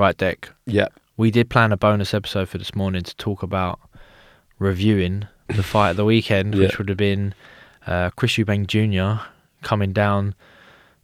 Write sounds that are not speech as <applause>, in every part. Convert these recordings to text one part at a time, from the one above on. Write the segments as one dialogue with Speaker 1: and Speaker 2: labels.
Speaker 1: Right, Dec.
Speaker 2: Yeah.
Speaker 1: We did plan a bonus episode for this morning to talk about reviewing the fight of the weekend, which would have been uh, Chris Eubank Jr. coming down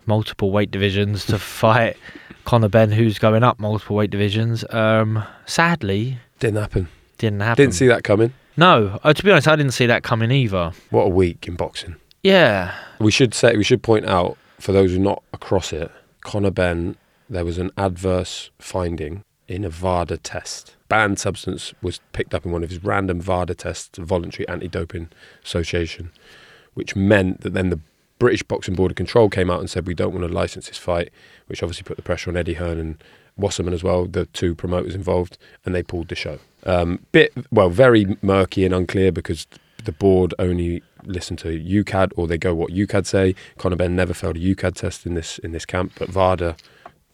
Speaker 1: multiple weight divisions to <laughs> fight Conor Benn, who's going up multiple weight divisions. Um, sadly,
Speaker 2: Didn't happen.
Speaker 1: didn't happen.
Speaker 2: Didn't see that coming.
Speaker 1: No, uh, to be honest, I didn't see that coming either.
Speaker 2: What a week in boxing.
Speaker 1: Yeah,
Speaker 2: We should say we should point out for those who are not across it, Conor Benn, there was an adverse finding in a VADA test. Banned substance was picked up in one of his random VADA tests, Voluntary Anti-Doping Association, which meant that then the British Boxing Board of Control came out and said we don't want to license this fight, which obviously put the pressure on Eddie Hearn and Wasserman as well, the two promoters involved, and they pulled the show. Um, bit well, very murky and unclear because the board only listen to UKAD or they go what UKAD say. Conor Benn never failed a UKAD test in this in this camp, but VADA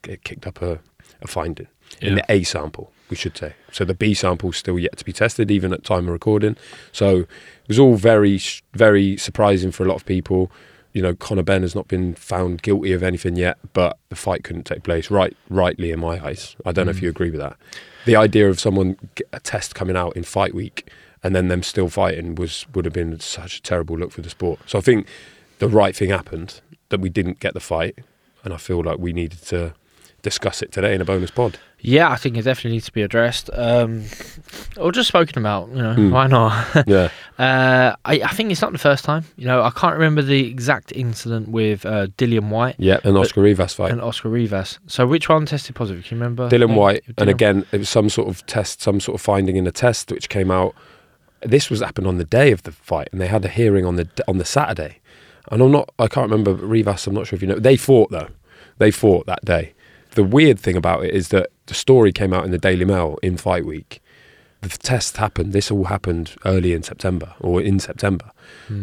Speaker 2: k- kicked up a, a finding in the A sample, we should say. So the B sample's still yet to be tested, even at time of recording. So it was all very very surprising for a lot of people. You know, Conor Benn has not been found guilty of anything yet, but the fight couldn't take place. Right, rightly in my eyes. I don't know if mm. you agree with that. The idea of someone a test coming out in fight week and then them still fighting was would have been such a terrible look for the sport. So I think the right thing happened that we didn't get the fight, and I feel like we needed to discuss it today in a bonus pod.
Speaker 1: yeah, I think it definitely needs to be addressed. Um, or just spoken about. You know,
Speaker 2: Mm.
Speaker 1: why not? <laughs>
Speaker 2: Yeah,
Speaker 1: Uh, I, I think it's not the first time. You know, I can't remember the exact incident with uh, Dillian Whyte
Speaker 2: yeah, an Oscar Rivas fight.
Speaker 1: and Oscar Rivas. So which one tested positive? Can you remember?
Speaker 2: Dillian
Speaker 1: Name?
Speaker 2: Whyte, and again, it was some sort of test, some sort of finding in a test which came out. This was happened on the day of the fight, and they had a hearing on the on the Saturday. And I'm not, I can't remember Rivas. I'm not sure if you know. They fought though. They fought that day. The weird thing about it is that the story came out in the Daily Mail in fight week. The test happened. This all happened early in September or in September.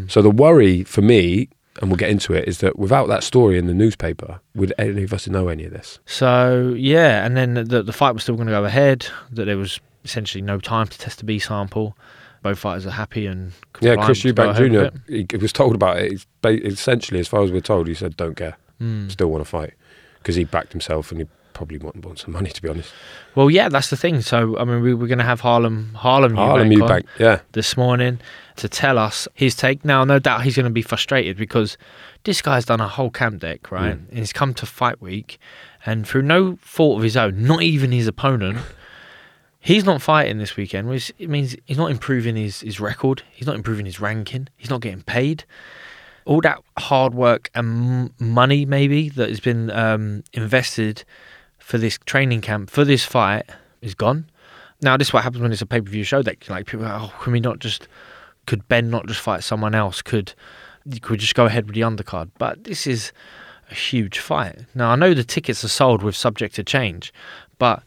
Speaker 2: So the worry for me, and we'll get into it, is that without that story in the newspaper, would any of us know any of this?
Speaker 1: So yeah, and then the the fight was still going to go ahead. That there was essentially no time to test the B sample. Both fighters are happy and
Speaker 2: Yeah, Chris Eubank Jr. He, he was told about it. Essentially, as far as we're told, he said, "Don't care.
Speaker 1: Mm.
Speaker 2: still want to fight," because he backed himself and he probably want, want some money, to be honest.
Speaker 1: Well, yeah, that's the thing. So I mean, we were going to have Harlem Harlem,
Speaker 2: Harlem
Speaker 1: Eubank
Speaker 2: Eubank, yeah,
Speaker 1: this morning to tell us his take. Now, no doubt he's going to be frustrated because this guy's done a whole camp Dec, right?
Speaker 2: Mm.
Speaker 1: And he's come to fight week, and through no fault of his own, not even his opponent, he's not fighting this weekend. Which it means he's not improving his, his record. He's not improving his ranking. He's not getting paid. All that hard work and money, maybe that has been um, invested for this training camp for this fight, is gone. Now, this is what happens when it's a pay per view show. That like people, are, oh, can we not just? Could Benn not just fight someone else? Could could just go ahead with the undercard? But this is a huge fight. Now I know the tickets are sold with subject to change, but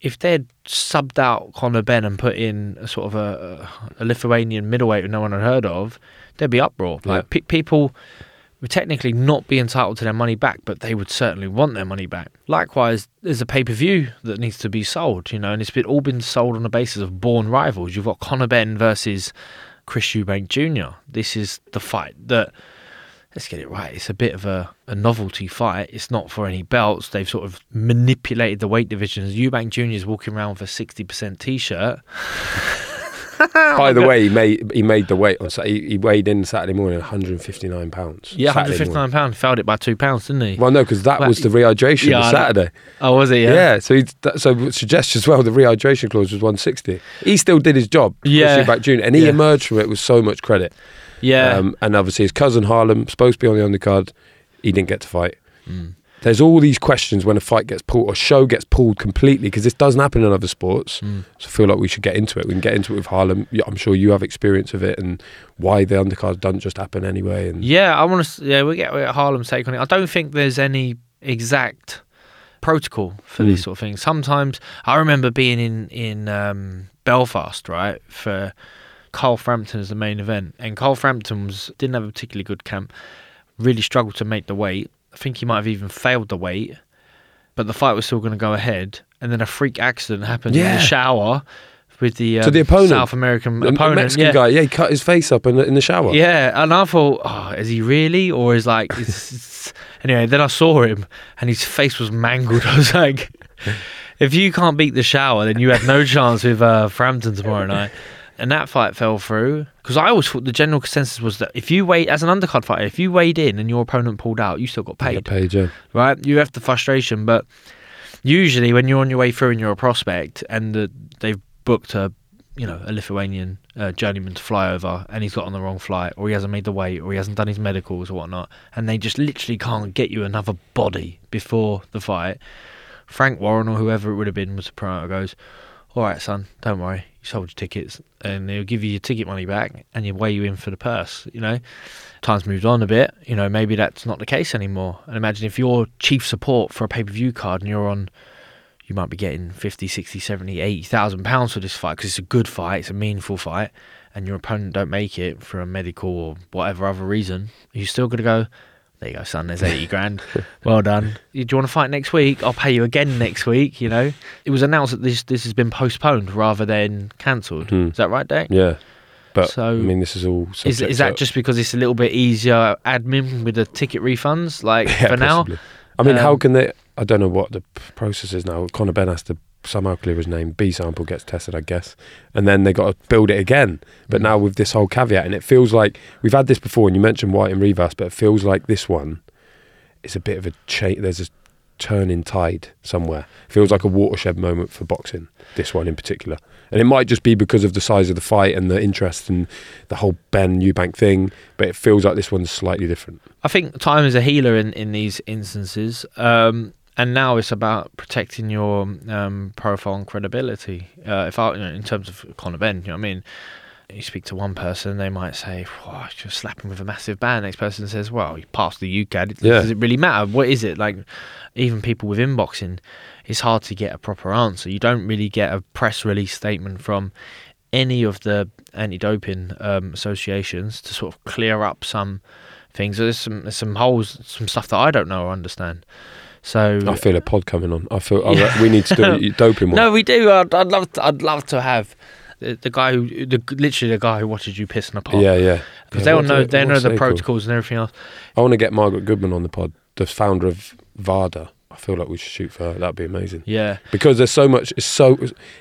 Speaker 1: if they'd subbed out Conor Benn and put in a sort of a, a Lithuanian middleweight no one had heard of, there'd be uproar. Like pe- people, would technically not be entitled to their money back, but they would certainly want their money back. Likewise, there's a pay per view that needs to be sold, you know, and it's been all been sold on the basis of born rivals. You've got Conor Benn versus Chris Eubank Jr. This is the fight that let's get it right. It's a bit of a, a novelty fight. It's not for any belts. They've sort of manipulated the weight divisions. Eubank Jr. is walking around with a 60% t shirt. <laughs>
Speaker 2: By the way, he made he made the weight on. He, he weighed in Saturday morning, 159 pounds.
Speaker 1: Yeah,
Speaker 2: Saturday
Speaker 1: 159
Speaker 2: morning.
Speaker 1: pounds. Failed it by two pounds, didn't he?
Speaker 2: Well, no, because that
Speaker 1: Well,
Speaker 2: was the rehydration
Speaker 1: yeah,
Speaker 2: of
Speaker 1: I know.
Speaker 2: Saturday.
Speaker 1: Oh, was it?
Speaker 2: Yeah.
Speaker 1: Yeah.
Speaker 2: so he that, so suggests as well the rehydration clause was 160. He still did his job.
Speaker 1: Yeah.
Speaker 2: Eubank Jr. and he
Speaker 1: Yeah.
Speaker 2: emerged from it with so much credit.
Speaker 1: Yeah.
Speaker 2: Um, and obviously his cousin Harlem supposed to be on the undercard, he didn't get to fight.
Speaker 1: Mm.
Speaker 2: There's all these questions when a fight gets pulled or show gets pulled completely because this doesn't happen in other sports.
Speaker 1: Mm.
Speaker 2: So I feel like we should get into it. We can get into it with Harlem. Yeah, I'm sure you have experience of it and why the undercards don't just happen anyway. And
Speaker 1: Yeah, I want to. Yeah, we get we get Harlem's take on it. I don't think there's any exact protocol for
Speaker 2: Mm.
Speaker 1: this sort of thing. Sometimes I remember being in in um, Belfast, right, for Carl Frampton as the main event, and Carl Frampton was didn't have a particularly good camp. Really struggled to make the weight. I think he might have even failed the weight, but the fight was still going to go ahead. And then a freak accident happened in the shower with the, um,
Speaker 2: To the opponent.
Speaker 1: South American
Speaker 2: the
Speaker 1: opponent.
Speaker 2: Mexican
Speaker 1: yeah.
Speaker 2: guy, yeah, he cut his face up in the, in the shower.
Speaker 1: Yeah, and I thought, oh, is he really, or is like, <laughs> it's... anyway? Then I saw him, and his face was mangled. <laughs> I was like, if you can't beat the shower, then you have no chance with uh, Frampton tomorrow night. And that fight fell through because I always thought the general consensus was that if you wait as an undercard fighter, if you weighed in and your opponent pulled out, you still got paid,
Speaker 2: paid, yeah.
Speaker 1: right? You have the frustration, but usually when you're on your way through and you're a prospect and the, they've booked a you know a Lithuanian uh, journeyman to fly over and he's got on the wrong flight or he hasn't made the weight or he hasn't done his medicals or whatnot and they just literally can't get you another body before the fight. Frank Warren or whoever it would have been was the promoter goes, all right, son, don't worry, sold your tickets, and they'll give you your ticket money back, and you weigh you in for the purse. You know, times moved on a bit. You know, maybe that's not the case anymore. And imagine if you're chief support for a pay per view card and you're on, you might be getting 50, 60, 70, 80,000 pounds for this fight because it's a good fight, it's a meaningful fight, and your opponent don't make it for a medical or whatever other reason. You're still gonna go. There you go, son. There's eighty <laughs> grand. Well done. Do you want to fight next week? I'll pay you again next week. You know, it was announced that this this has been postponed rather than cancelled.
Speaker 2: Hmm.
Speaker 1: Is that right, Dave?
Speaker 2: Yeah. But
Speaker 1: So-
Speaker 2: I mean, this is all.
Speaker 1: Is is that just because it's a little bit easier admin with the ticket refunds? Like <laughs>
Speaker 2: Yeah,
Speaker 1: for now.
Speaker 2: I mean, how
Speaker 1: Um,
Speaker 2: can they? I don't know what the process is now. Conor Benn has to somehow clear his name. B sample gets tested, I guess, and then they got to build it again. But
Speaker 1: Mm.
Speaker 2: now with this whole caveat, and it feels like we've had this before. And you mentioned Whyte and Rivas, but it feels like this one is a bit of a change. There's a turning tide somewhere. feels like a watershed moment for boxing. This one in particular, and it might just be because of the size of the fight and the interest and the whole Benn Eubank thing. But it feels like this one's slightly different.
Speaker 1: I think time is a healer in, in these instances. Um, and now it's about protecting your um, profile and credibility. Uh, if I, you know, in terms of Conor Benn, you know what I mean? You speak to one person, they might say, "Wow, just slap him with a massive ban." Next person says, "Well, he passed the UKAD.
Speaker 2: Yeah.
Speaker 1: Does it really matter? What is it like?" Even people with inboxing, it's hard to get a proper answer. You don't really get a press release statement from any of the anti-doping um, associations to sort of clear up some things. There's some there's some holes, some stuff that I don't know or understand. So
Speaker 2: I feel a pod coming on. I feel I we need to do <laughs> doping one.
Speaker 1: no, we do. I'd, I'd love to, I'd love to have the, the guy who the, literally the guy who watches you piss in a pot.
Speaker 2: Yeah, yeah.
Speaker 1: because
Speaker 2: Yeah,
Speaker 1: they'll
Speaker 2: what's
Speaker 1: know they know the
Speaker 2: they called?
Speaker 1: protocols and everything else.
Speaker 2: I want to get Margaret Goodman on the pod, the founder of VADA. I feel like we should shoot for her. That'd be amazing.
Speaker 1: Yeah,
Speaker 2: Because there's so much. It's so.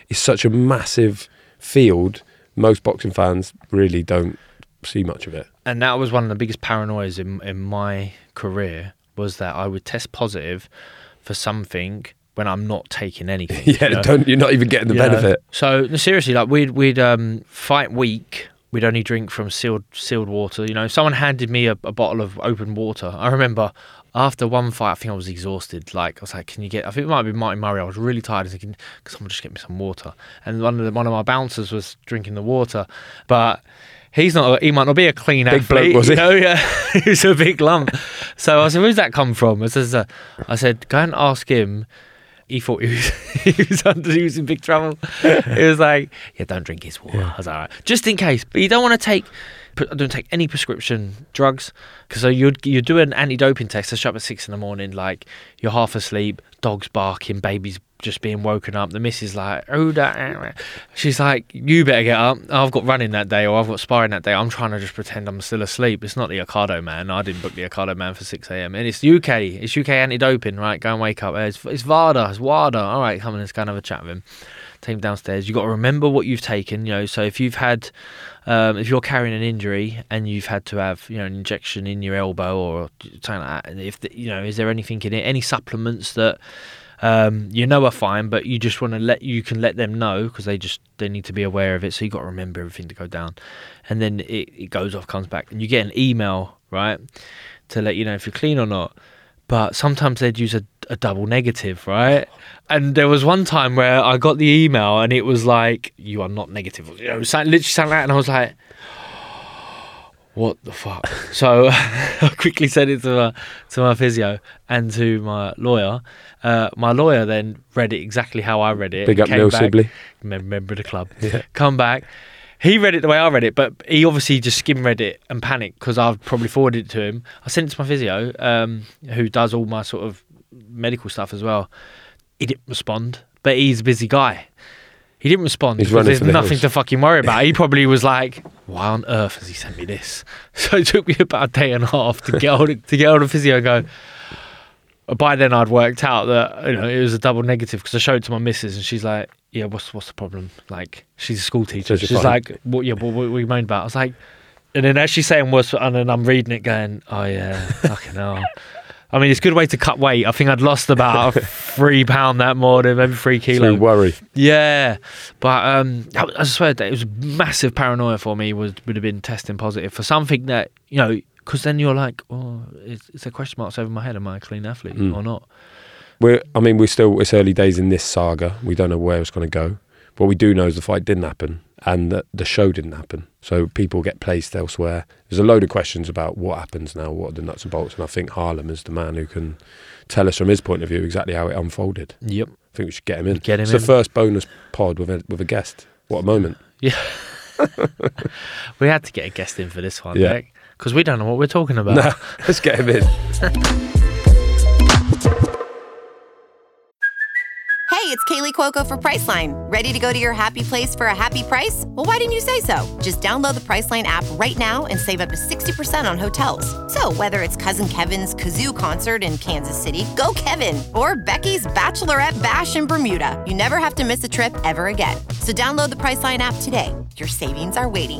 Speaker 2: It's such a massive field. Most boxing fans really don't see much of it.
Speaker 1: and that was one of the biggest paranoias in in my career was that I would test positive for something when I'm not taking <laughs> anything.
Speaker 2: Yeah,
Speaker 1: you know?
Speaker 2: don't. You're not even getting the
Speaker 1: You know?
Speaker 2: benefit.
Speaker 1: So no, seriously, like we'd we'd um, fight week. We'd only drink from sealed sealed water. You know, if someone handed me a, a bottle of open water. I remember after one fight, I think I was exhausted. Like I was like, "Can you get?" I think it might be Martin Murray. I was really tired. I was thinking, "Can someone just get me some water?" And one of the, one of my bouncers was drinking the water, but. He's not. He might not be a clean
Speaker 2: Big bloke,
Speaker 1: athlete.
Speaker 2: was he?
Speaker 1: You know, yeah, <laughs> he was a big lump. So I said, "Where's that come from?" I says, uh, "I said, go and ask him." he thought he was <laughs> he was under he was in big trouble. He was like, yeah, don't drink his water. I was like, all right, just in case. But you don't want to take I don't take any prescription drugs because so you you do an anti-doping test. I show up at six in the morning, like you're half asleep, dogs barking, babies just being woken up. The missus like, oh, that. She's like, you better get up. I've got running that day, or I've got sparring that day. I'm trying to just pretend I'm still asleep. It's not the Ocado man. I didn't book the Ocado man for six a.m. And it's UK. It's UK anti-doping, right? Go and wake up. It's, it's VADA. It's WADA. All right, come on, let's go and have a chat with him. Take him downstairs. You've got to remember what you've taken. You know, so if you've had, um, if you're carrying an injury and you've had to have, you know, an injection in your elbow or something like that, and if the, you know, is there anything in it, any supplements that um, you know are fine, but you just want to let you can let them know because they just they need to be aware of it. So you got to remember everything to go down, and then it, it goes off, comes back, and you get an email right to let you know if you're clean or not. But sometimes they'd use a, a double negative, right? And there was one time where I got the email and it was like, "You are not negative." You know, it sound- literally sounded like, and I was like, <gasps> what the fuck? so <laughs> I quickly sent it to my, to my physio and to my lawyer. Uh, my lawyer then read it exactly how I read it.
Speaker 2: Big up
Speaker 1: came
Speaker 2: Neil
Speaker 1: back-
Speaker 2: Sibley.
Speaker 1: member of the club. <laughs> Come back. He read it the way I read it, but he obviously just skim read it and panicked because I've probably forwarded it to him. I sent it to my physio, um, who does all my sort of medical stuff as well. He didn't respond, but he's a busy guy. He didn't respond
Speaker 2: He's
Speaker 1: because there's
Speaker 2: the
Speaker 1: nothing
Speaker 2: hills.
Speaker 1: to fucking worry about. He <laughs> probably was like, "Why on earth has he sent me this?" <laughs> So it took me about a day and a half to get hold of, to get hold of physio and go. By then, I'd worked out that you know it was a double negative because I showed it to my missus and she's like, "Yeah, what's what's the problem?" Like she's a school teacher.
Speaker 2: You're
Speaker 1: She's
Speaker 2: fine.
Speaker 1: like, "What? Yeah, what, what were you moaning about?" I was like, and then as she's saying what's, and then I'm reading it, going, "Oh yeah, fucking hell." I mean, it's a good way to cut weight. I think I'd lost about three pound that morning, maybe three kilo.
Speaker 2: Through worry.
Speaker 1: Yeah, but um, I, I swear that it was massive paranoia for me. Was would have been testing positive for something that you know, because then you're like, oh, it's, it's a question marks over my head. Am I a clean athlete
Speaker 2: Mm.
Speaker 1: or not?
Speaker 2: We're, I mean, we're still, it's early days in this saga. We don't know where it's going to go. What we do know is the fight didn't happen and that the show didn't happen. So people get placed elsewhere. There's a load of questions about what happens now, what are the nuts and bolts. And I think Harlem is the man who can tell us from his point of view exactly how it unfolded.
Speaker 1: Yep.
Speaker 2: I think we should get him in.
Speaker 1: Get him
Speaker 2: it's
Speaker 1: in.
Speaker 2: the first bonus pod with a, with a guest. What a moment. <laughs>
Speaker 1: Yeah. <laughs> we had to get a guest in for this one,
Speaker 2: Yeah.
Speaker 1: Because we don't know what we're talking about.
Speaker 2: No, <laughs> let's get him in.
Speaker 3: Hey, it's Kaley Cuoco for Priceline. Ready to go to your happy place for a happy price? Well, why didn't you say so? Just download the Priceline app right now and save up to 60% on hotels. So, whether it's Cousin Kevin's Kazoo concert in Kansas City, go Kevin, or Becky's Bachelorette Bash in Bermuda, you never have to miss a trip ever again. So, download the Priceline app today. Your savings are waiting.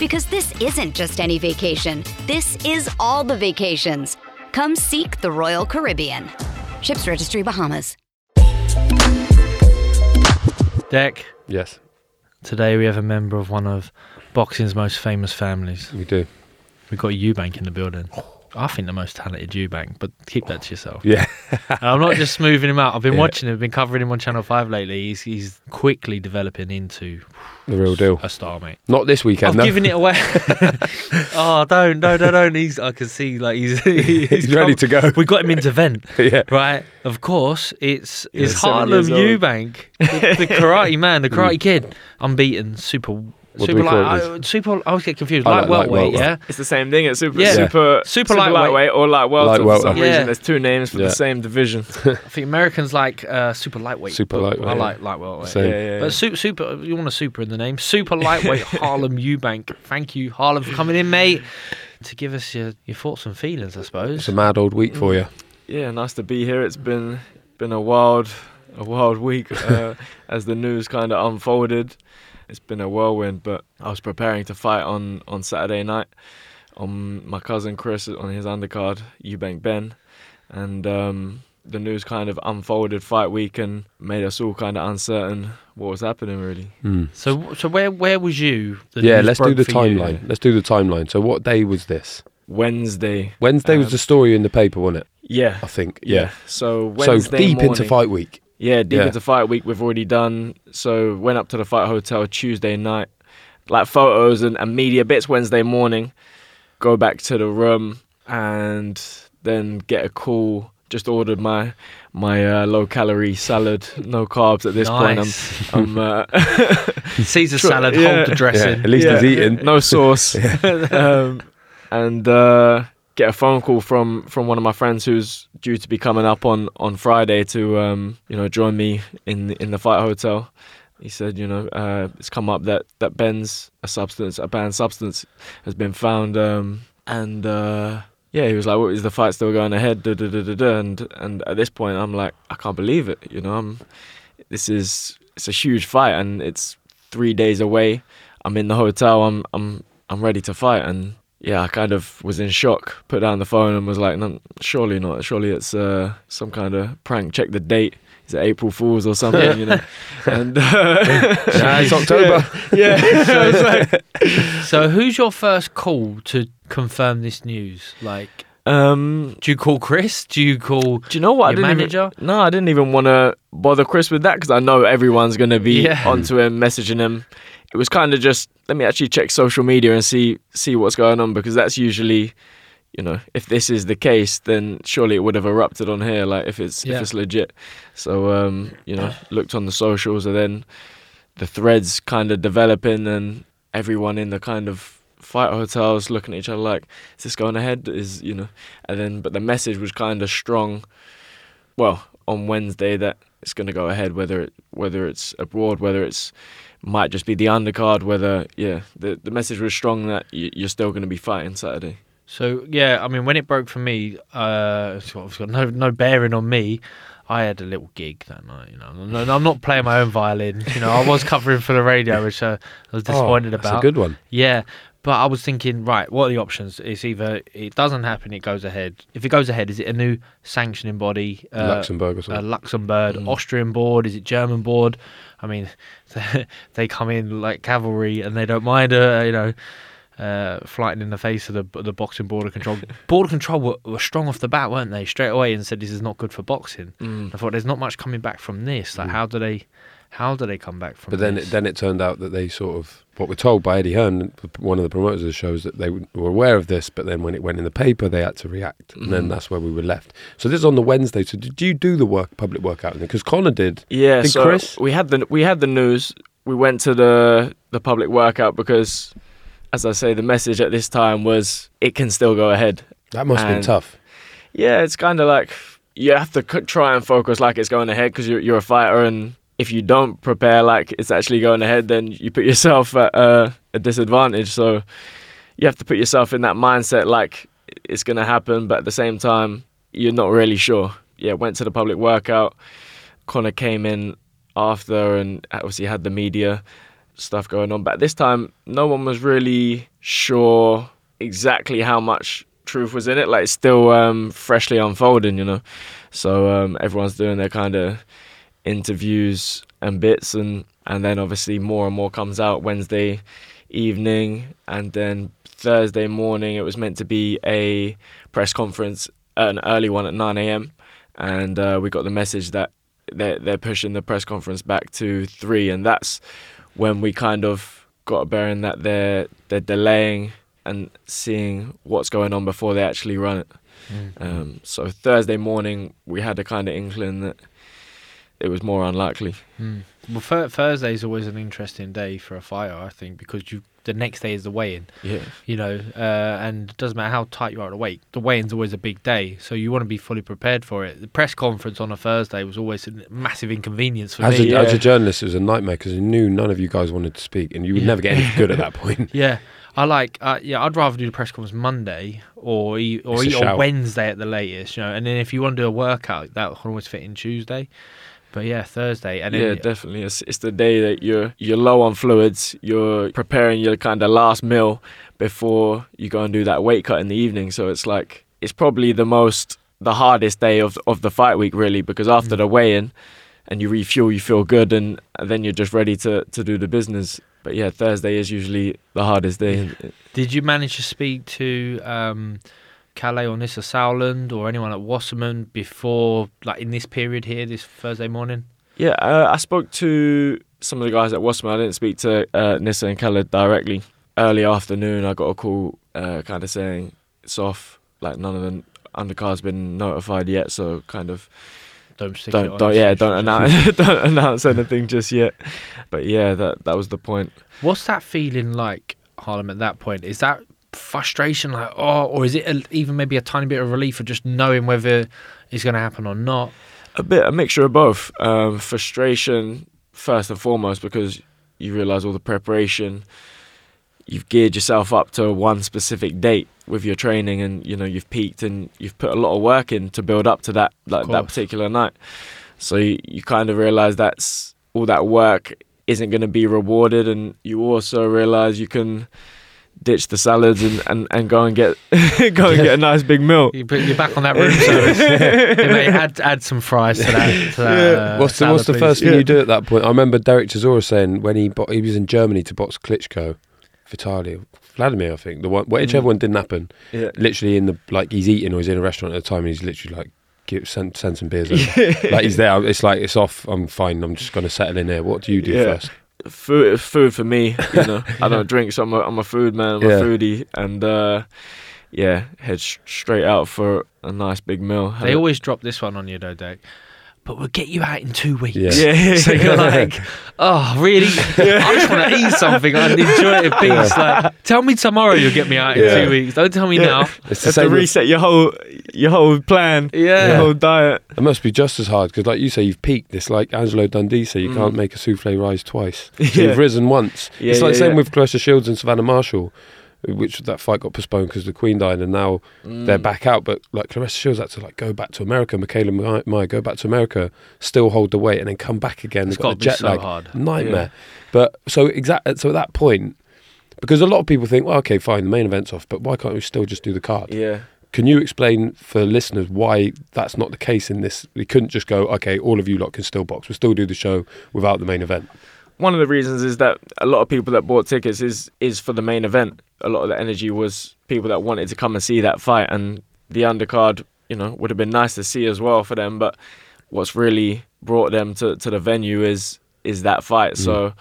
Speaker 4: Because this isn't just any vacation. This is all the vacations. Come seek the Royal Caribbean. Ships Registry Bahamas.
Speaker 1: Dec.
Speaker 2: Yes,
Speaker 1: Today we have a member of one of boxing's most famous families.
Speaker 2: we do.
Speaker 1: We've got Eubank in the building. Oh. I think the most talented Eubank, but keep that to yourself.
Speaker 2: Yeah.
Speaker 1: And I'm not just smoothing him out. I've been <laughs>
Speaker 2: Yeah.
Speaker 1: watching him, I've been covering him on Channel Five lately. He's he's quickly developing into
Speaker 2: the real deal.
Speaker 1: a star, mate.
Speaker 2: Not this weekend,
Speaker 1: I've
Speaker 2: though.
Speaker 1: given it away. <laughs> <laughs> oh, don't, no, no, don't. He's, I can see like he's he's,
Speaker 2: He's ready to go.
Speaker 1: We got him into vent,
Speaker 2: Yeah.
Speaker 1: right? Of course, it's it's Harlem. Eubank, the, the karate man, the karate mm. kid, unbeaten, super.
Speaker 2: What
Speaker 1: super light,
Speaker 2: it?
Speaker 1: I, super. I always get confused. Light
Speaker 2: like light
Speaker 1: welterweight, yeah.
Speaker 5: It's the same thing. It's super,
Speaker 1: Yeah.
Speaker 5: super,
Speaker 1: Super lightweight.
Speaker 5: or light welter.
Speaker 2: Light
Speaker 5: For some.
Speaker 1: Yeah.
Speaker 5: reason, there's two names for
Speaker 2: Yeah.
Speaker 5: the same division. <laughs>
Speaker 1: I think Americans like uh, super lightweight.
Speaker 2: Super lightweight,
Speaker 1: I
Speaker 2: yeah.
Speaker 1: like light welterweight.
Speaker 2: Same.
Speaker 5: Yeah, yeah, yeah.
Speaker 1: But super, super, you want a super in the name? Super lightweight <laughs> Harlem Eubank. Thank you, Harlem, for coming in, mate, to give us your, your thoughts and feelings, I suppose.
Speaker 2: It's a mad old week for you.
Speaker 5: yeah, nice to be here. It's been been a wild, a wild week uh, <laughs> as the news kind of unfolded. It's been a whirlwind, but I was preparing to fight on on Saturday night on my cousin Chris on his undercard, Eubank Benn, and um, the news kind of unfolded fight week and made us all kind of uncertain what was happening really.
Speaker 2: Hmm.
Speaker 1: So so where where was you? the
Speaker 2: Yeah, let's do the
Speaker 1: for you?
Speaker 2: timeline. Let's do the timeline. So what day was this?
Speaker 5: Wednesday.
Speaker 2: Wednesday was
Speaker 5: Um,
Speaker 2: the story in the paper, wasn't it?
Speaker 5: Yeah.
Speaker 2: I think.
Speaker 5: Yeah.
Speaker 2: Yeah.
Speaker 5: So Wednesday
Speaker 2: so deep
Speaker 5: morning,
Speaker 2: into fight week.
Speaker 5: Yeah, deep
Speaker 2: Yeah.
Speaker 5: into fight week we've already done. So went up to the fight hotel Tuesday night, like photos and, and media bits Wednesday morning. Go back to the room and then get a call. Just ordered my my uh, low calorie salad, no carbs at this point.
Speaker 1: Nice.
Speaker 5: I'm, I'm uh, <laughs>
Speaker 1: Caesar salad,
Speaker 5: yeah.
Speaker 1: hold the dressing.
Speaker 2: Yeah, at least he's eating.
Speaker 5: no sauce. <laughs> um, and uh, get a phone call from from one of my friends who's due to be coming up on on Friday to um, you know join me in in the fight hotel. He said, you know, uh, it's come up that that Benn's a substance, a banned substance, has been found, um, and uh, yeah, he was like, "What is the fight still going ahead?" Da, da, da, da, da. And and at this point, I'm like, I can't believe it. You know, I'm this is it's a huge fight, and it's three days away. I'm in the hotel. I'm I'm I'm ready to fight, and yeah, I kind of was in shock. Put down the phone and was like, no, surely not. Surely it's uh, some kind of prank. Check the date. Is it April Fools or something? you know. <laughs> And uh,
Speaker 2: Nah, it's <laughs> October.
Speaker 5: Yeah. yeah. <laughs> I was like,
Speaker 1: So who's your first call to confirm this news? Like,
Speaker 5: um,
Speaker 1: do you call Chris? Do you call?
Speaker 5: Do you know what? I
Speaker 1: Your
Speaker 5: didn't
Speaker 1: manager?
Speaker 5: Even, no, I didn't even want to bother Chris with that because I know everyone's going to be
Speaker 1: Yeah.
Speaker 5: onto him, messaging him. It was kind of just let me actually check social media and see see what's going on because that's usually, you know, if this is the case, then surely it would have erupted on here. Like if it's
Speaker 1: Yeah.
Speaker 5: if it's legit. So um, you know, looked on the socials and then the threads kind of developing and everyone in the kind of fight hotels looking at each other like, is this going ahead? Is you know, and then but the message was kind of strong. Well, on Wednesday that it's going to go ahead, whether it whether it's abroad, whether it's might just be the undercard, whether yeah, the the message was strong that you're still going to be fighting Saturday.
Speaker 1: So yeah, I mean, when it broke for me, uh, it's got no no bearing on me. I had a little gig that night. You know, I'm not playing my own violin. You know, I was covering for the radio, which uh, I was disappointed
Speaker 2: oh, that's
Speaker 1: about.
Speaker 2: a good one.
Speaker 1: Yeah, but I was thinking, right, what are the options? It's either it doesn't happen, it goes ahead. If it goes ahead, is it a new sanctioning body? Uh,
Speaker 2: Luxembourg or
Speaker 1: a
Speaker 2: something.
Speaker 1: Luxembourg,
Speaker 5: Mm.
Speaker 1: Austrian board? Is it German board? I mean, <laughs> they come in like cavalry and they don't mind, uh, you know, uh, flighting in the face of the the boxing border control. <laughs> border control were, were strong off the bat, weren't they? Straight away and said this is not good for boxing.
Speaker 5: Mm.
Speaker 1: I thought there's not much coming back from this. Like, how do they, how do they come back from?
Speaker 2: But then,
Speaker 1: this?
Speaker 2: it, then it turned out that they sort of what we're told by Eddie Hearn, one of the promoters of the show, is that they were aware of this, but then when it went in the paper, they had to react, and then
Speaker 5: Mhm.
Speaker 2: that's where we were left. So this is on the Wednesday. So did you do the work, public workout? Because Conor did.
Speaker 5: Yeah,
Speaker 2: Did
Speaker 5: so
Speaker 2: Chris?
Speaker 5: we had the we had the news. We went to the the public workout because, as I say, the message at this time was it can still go ahead.
Speaker 2: That must have been tough.
Speaker 5: Yeah, it's kind of like you have to try and focus like it's going ahead because you're you're a fighter, and if you don't prepare like it's actually going ahead, then you put yourself at uh, a disadvantage. So you have to put yourself in that mindset like it's going to happen, but at the same time, you're not really sure. Yeah, went to the public workout. Conor came in after and obviously had the media stuff going on. But this time, no one was really sure exactly how much truth was in it. Like it's still um, freshly unfolding, you know. So um, everyone's doing their kind of interviews and bits, and and then obviously more and more comes out Wednesday evening, and then Thursday morning it was meant to be a press conference, an early one at 9 a.m. And uh, we got the message that they're, they're pushing the press conference back to three, and that's when we kind of got a bearing that they're they're delaying and seeing what's going on before they actually run it. Um, so Thursday morning, we had a kind of inkling that it was more unlikely.
Speaker 1: Mm. Well, Thur- Thursday is always an interesting day for a fighter, I think, because you the next day is the weigh-in.
Speaker 5: Yeah.
Speaker 1: You know, uh, and it doesn't matter how tight you are at the weight. The weigh-in's always a big day, so you want to be fully prepared for it. The press conference on a Thursday was always a massive inconvenience for
Speaker 2: As a,
Speaker 1: me.
Speaker 2: as
Speaker 5: yeah.
Speaker 2: a journalist, it was a nightmare because you knew none of you guys wanted to speak, and you would
Speaker 1: Yeah.
Speaker 2: never get any good at that <laughs> point.
Speaker 1: Yeah, I like. Uh, yeah, I'd rather do the press conference Monday or e- or,
Speaker 2: It's a
Speaker 1: e- or. Wednesday at the latest. You know, and then if you want to do a workout, that can always fit in Tuesday. But yeah, Thursday, and
Speaker 5: yeah, definitely. It's it's the day that you're you're low on fluids. You're preparing your kind of last meal before you go and do that weight cut in the evening. So it's like it's probably the most the hardest day of of the fight week really because after the weigh-in and you refuel, you feel good, and then you're just ready to to do the business. But yeah, Thursday is usually the hardest day.
Speaker 1: Did you manage to speak to um, Kalle or Nisse Sauerland or anyone at Wasserman before, like in this period here, this Thursday morning?
Speaker 5: Yeah, uh, I spoke to some of the guys at Wasserman. I didn't speak to uh, Nisse and Kalle directly. Early afternoon, I got a call uh, kind of saying it's off. Like none of the undercard's been notified yet, so kind of
Speaker 1: Don't
Speaker 5: don't, don't yeah don't announce <laughs> don't announce anything just yet. But yeah, that that was the point.
Speaker 1: What's that feeling like, Harlem? At that point, is that frustration, like oh, or is it a, even maybe a tiny bit of relief of just knowing whether it's going to happen or not?
Speaker 5: A bit, a mixture of both. Um, frustration first and foremost because you realise all the preparation. You've geared yourself up to one specific date with your training, and you know you've peaked and you've put a lot of work in to build up to that like, that particular night. So you, you kind of realise that's all that work isn't going to be rewarded, and you also realise you can ditch the salads and, and, and go and get <laughs> go and get a nice big meal.
Speaker 1: You put, you're back on that room service. <laughs> yeah, mate, add add some fries to that. To that uh,
Speaker 2: what's the, what's the first
Speaker 1: please.
Speaker 2: thing you do at that point? I remember Derek Chisora saying when he bo- he was in Germany to box Klitschko, Vitaly, Vladimir, I think the one whichever one didn't happen.
Speaker 5: Yeah.
Speaker 2: Literally in the like he's eating or he's in a restaurant at the time and he's literally like give, send send some beers. over. <laughs> like he's there. It's like it's off. I'm fine. I'm just gonna settle in here. What do you do
Speaker 5: Yeah.
Speaker 2: first?
Speaker 5: Food food for me you <laughs> know i don't drink so i'm a, I'm a food man i'm
Speaker 2: Yeah.
Speaker 5: a foodie and uh yeah head sh- straight out for a nice big meal
Speaker 1: They always drop this one on you, though, Dave. But we'll get you out in two weeks.
Speaker 2: Yeah.
Speaker 5: Yeah. <laughs>
Speaker 1: So you're <laughs> like, oh, really? <laughs> I just want to eat something and enjoy it in peace. Like, tell me tomorrow you'll get me out in
Speaker 2: Yeah.
Speaker 1: two weeks. Don't tell me
Speaker 5: Yeah.
Speaker 1: now.
Speaker 2: It's the
Speaker 5: have to
Speaker 2: with-
Speaker 5: reset your whole your whole plan
Speaker 1: Yeah.
Speaker 5: your whole diet
Speaker 2: It must be just as hard because, like you say, you've peaked. It's like Angelo Dundee said, you can't make a souffle rise twice. So
Speaker 5: Mm. Yeah.
Speaker 2: you've risen once.
Speaker 5: Yeah,
Speaker 2: it's like
Speaker 5: yeah,
Speaker 2: same with Claressa Shields and Savannah Marshall, which that fight got postponed because the Queen died, and now they're
Speaker 5: Mm.
Speaker 2: back out. But like Claressa Shields had to like go back to America. Michaela Mai go back to America, still hold the weight, and then come back again.
Speaker 1: It's
Speaker 2: got the
Speaker 1: be
Speaker 2: jet
Speaker 1: so
Speaker 2: lag
Speaker 1: hard.
Speaker 2: nightmare. But so exact. So at that point. Because a lot of people think, well, okay, fine, the main event's off, but why can't we still just do the card?
Speaker 5: yeah
Speaker 2: Can you explain for listeners why that's not the case in this? We couldn't just go, okay, all of you lot can still box. We'll still do the show without the main event.
Speaker 5: One of the reasons is that a lot of people that bought tickets is is for the main event. A lot of the energy was people that wanted to come and see that fight, and the undercard, you know, would have been nice to see as well for them. But what's really brought them to, to the venue is is that fight. Mm. So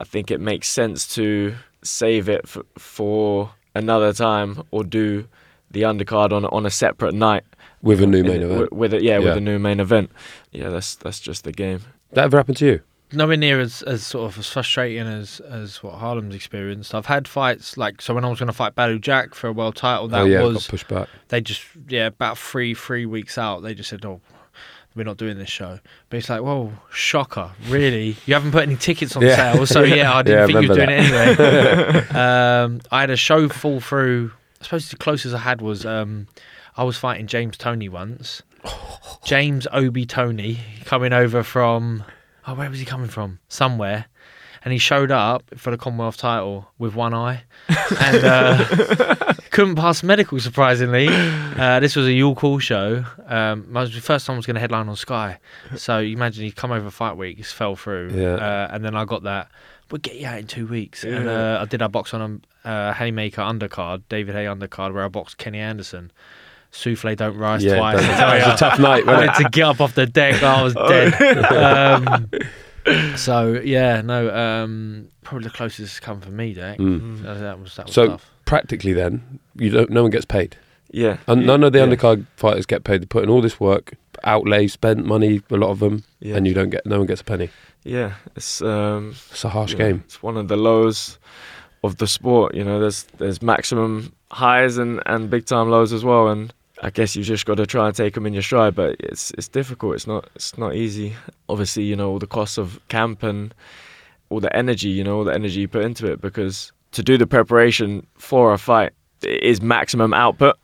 Speaker 5: I think it makes sense to save it f- for another time or do the undercard on on a separate night
Speaker 2: With a new main
Speaker 5: wi-
Speaker 2: event.
Speaker 5: With it, yeah,
Speaker 2: Yeah.
Speaker 5: with a new main event. Yeah, that's that's just the game.
Speaker 2: That ever happened to you?
Speaker 1: Nowhere near as, as sort of as frustrating as, as what Harlem's experienced. I've had fights like so when I was going to fight Badou Jack for a world title. That
Speaker 2: oh yeah,
Speaker 1: was
Speaker 2: got pushed back.
Speaker 1: they just yeah about three three weeks out they just said oh we're not doing this show but it's like whoa shocker really you haven't put any tickets on
Speaker 2: Yeah.
Speaker 1: sale so yeah i <laughs> didn't
Speaker 2: Yeah,
Speaker 1: think you were doing
Speaker 2: remember
Speaker 1: it anyway <laughs> um, i had a show fall through i suppose the closest i had was um, i was fighting james toney once <sighs> james obi toney coming over from oh where was he coming from somewhere and he showed up for the Commonwealth title with one eye, <laughs> and uh, couldn't pass medical. Surprisingly, uh, this was a Yule Call show. Um, it was the first time I was going to headline on Sky, so you imagine he'd come over fight week, he's fell through,
Speaker 2: Yeah.
Speaker 1: uh, and then I got that. We'll get you out in two weeks, and uh, I did our box on a uh, Hayemaker undercard, David Haye undercard, where I boxed Kenny Anderson. Souffle don't rise
Speaker 2: Yeah,
Speaker 1: twice.
Speaker 2: that-
Speaker 1: I
Speaker 2: was a <laughs> tough night,
Speaker 1: I
Speaker 2: wasn't
Speaker 1: had to get up off the deck. I was dead. um, <laughs> so yeah, no, um, probably the closest it's come for me, Dec.
Speaker 2: Mm.
Speaker 1: Uh, That was that was
Speaker 2: So
Speaker 1: tough.
Speaker 2: practically, then you don't. No one gets paid.
Speaker 5: Yeah,
Speaker 2: And none of the
Speaker 5: Yeah.
Speaker 2: undercard fighters get paid. They put in all this work, outlay, spent money, a lot of them,
Speaker 5: Yeah.
Speaker 2: and you don't get. No one gets a penny.
Speaker 5: Yeah, it's um,
Speaker 2: It's a harsh
Speaker 5: you know,
Speaker 2: game.
Speaker 5: It's one of the lows of the sport. You know, there's there's maximum highs and, and big time lows as well. And I guess you've just got to try and take them in your stride. But it's it's difficult. It's not it's not easy. Obviously, you know all the costs of camp and all the energy. You know all the energy you put into it because to do the preparation for a fight is maximum output.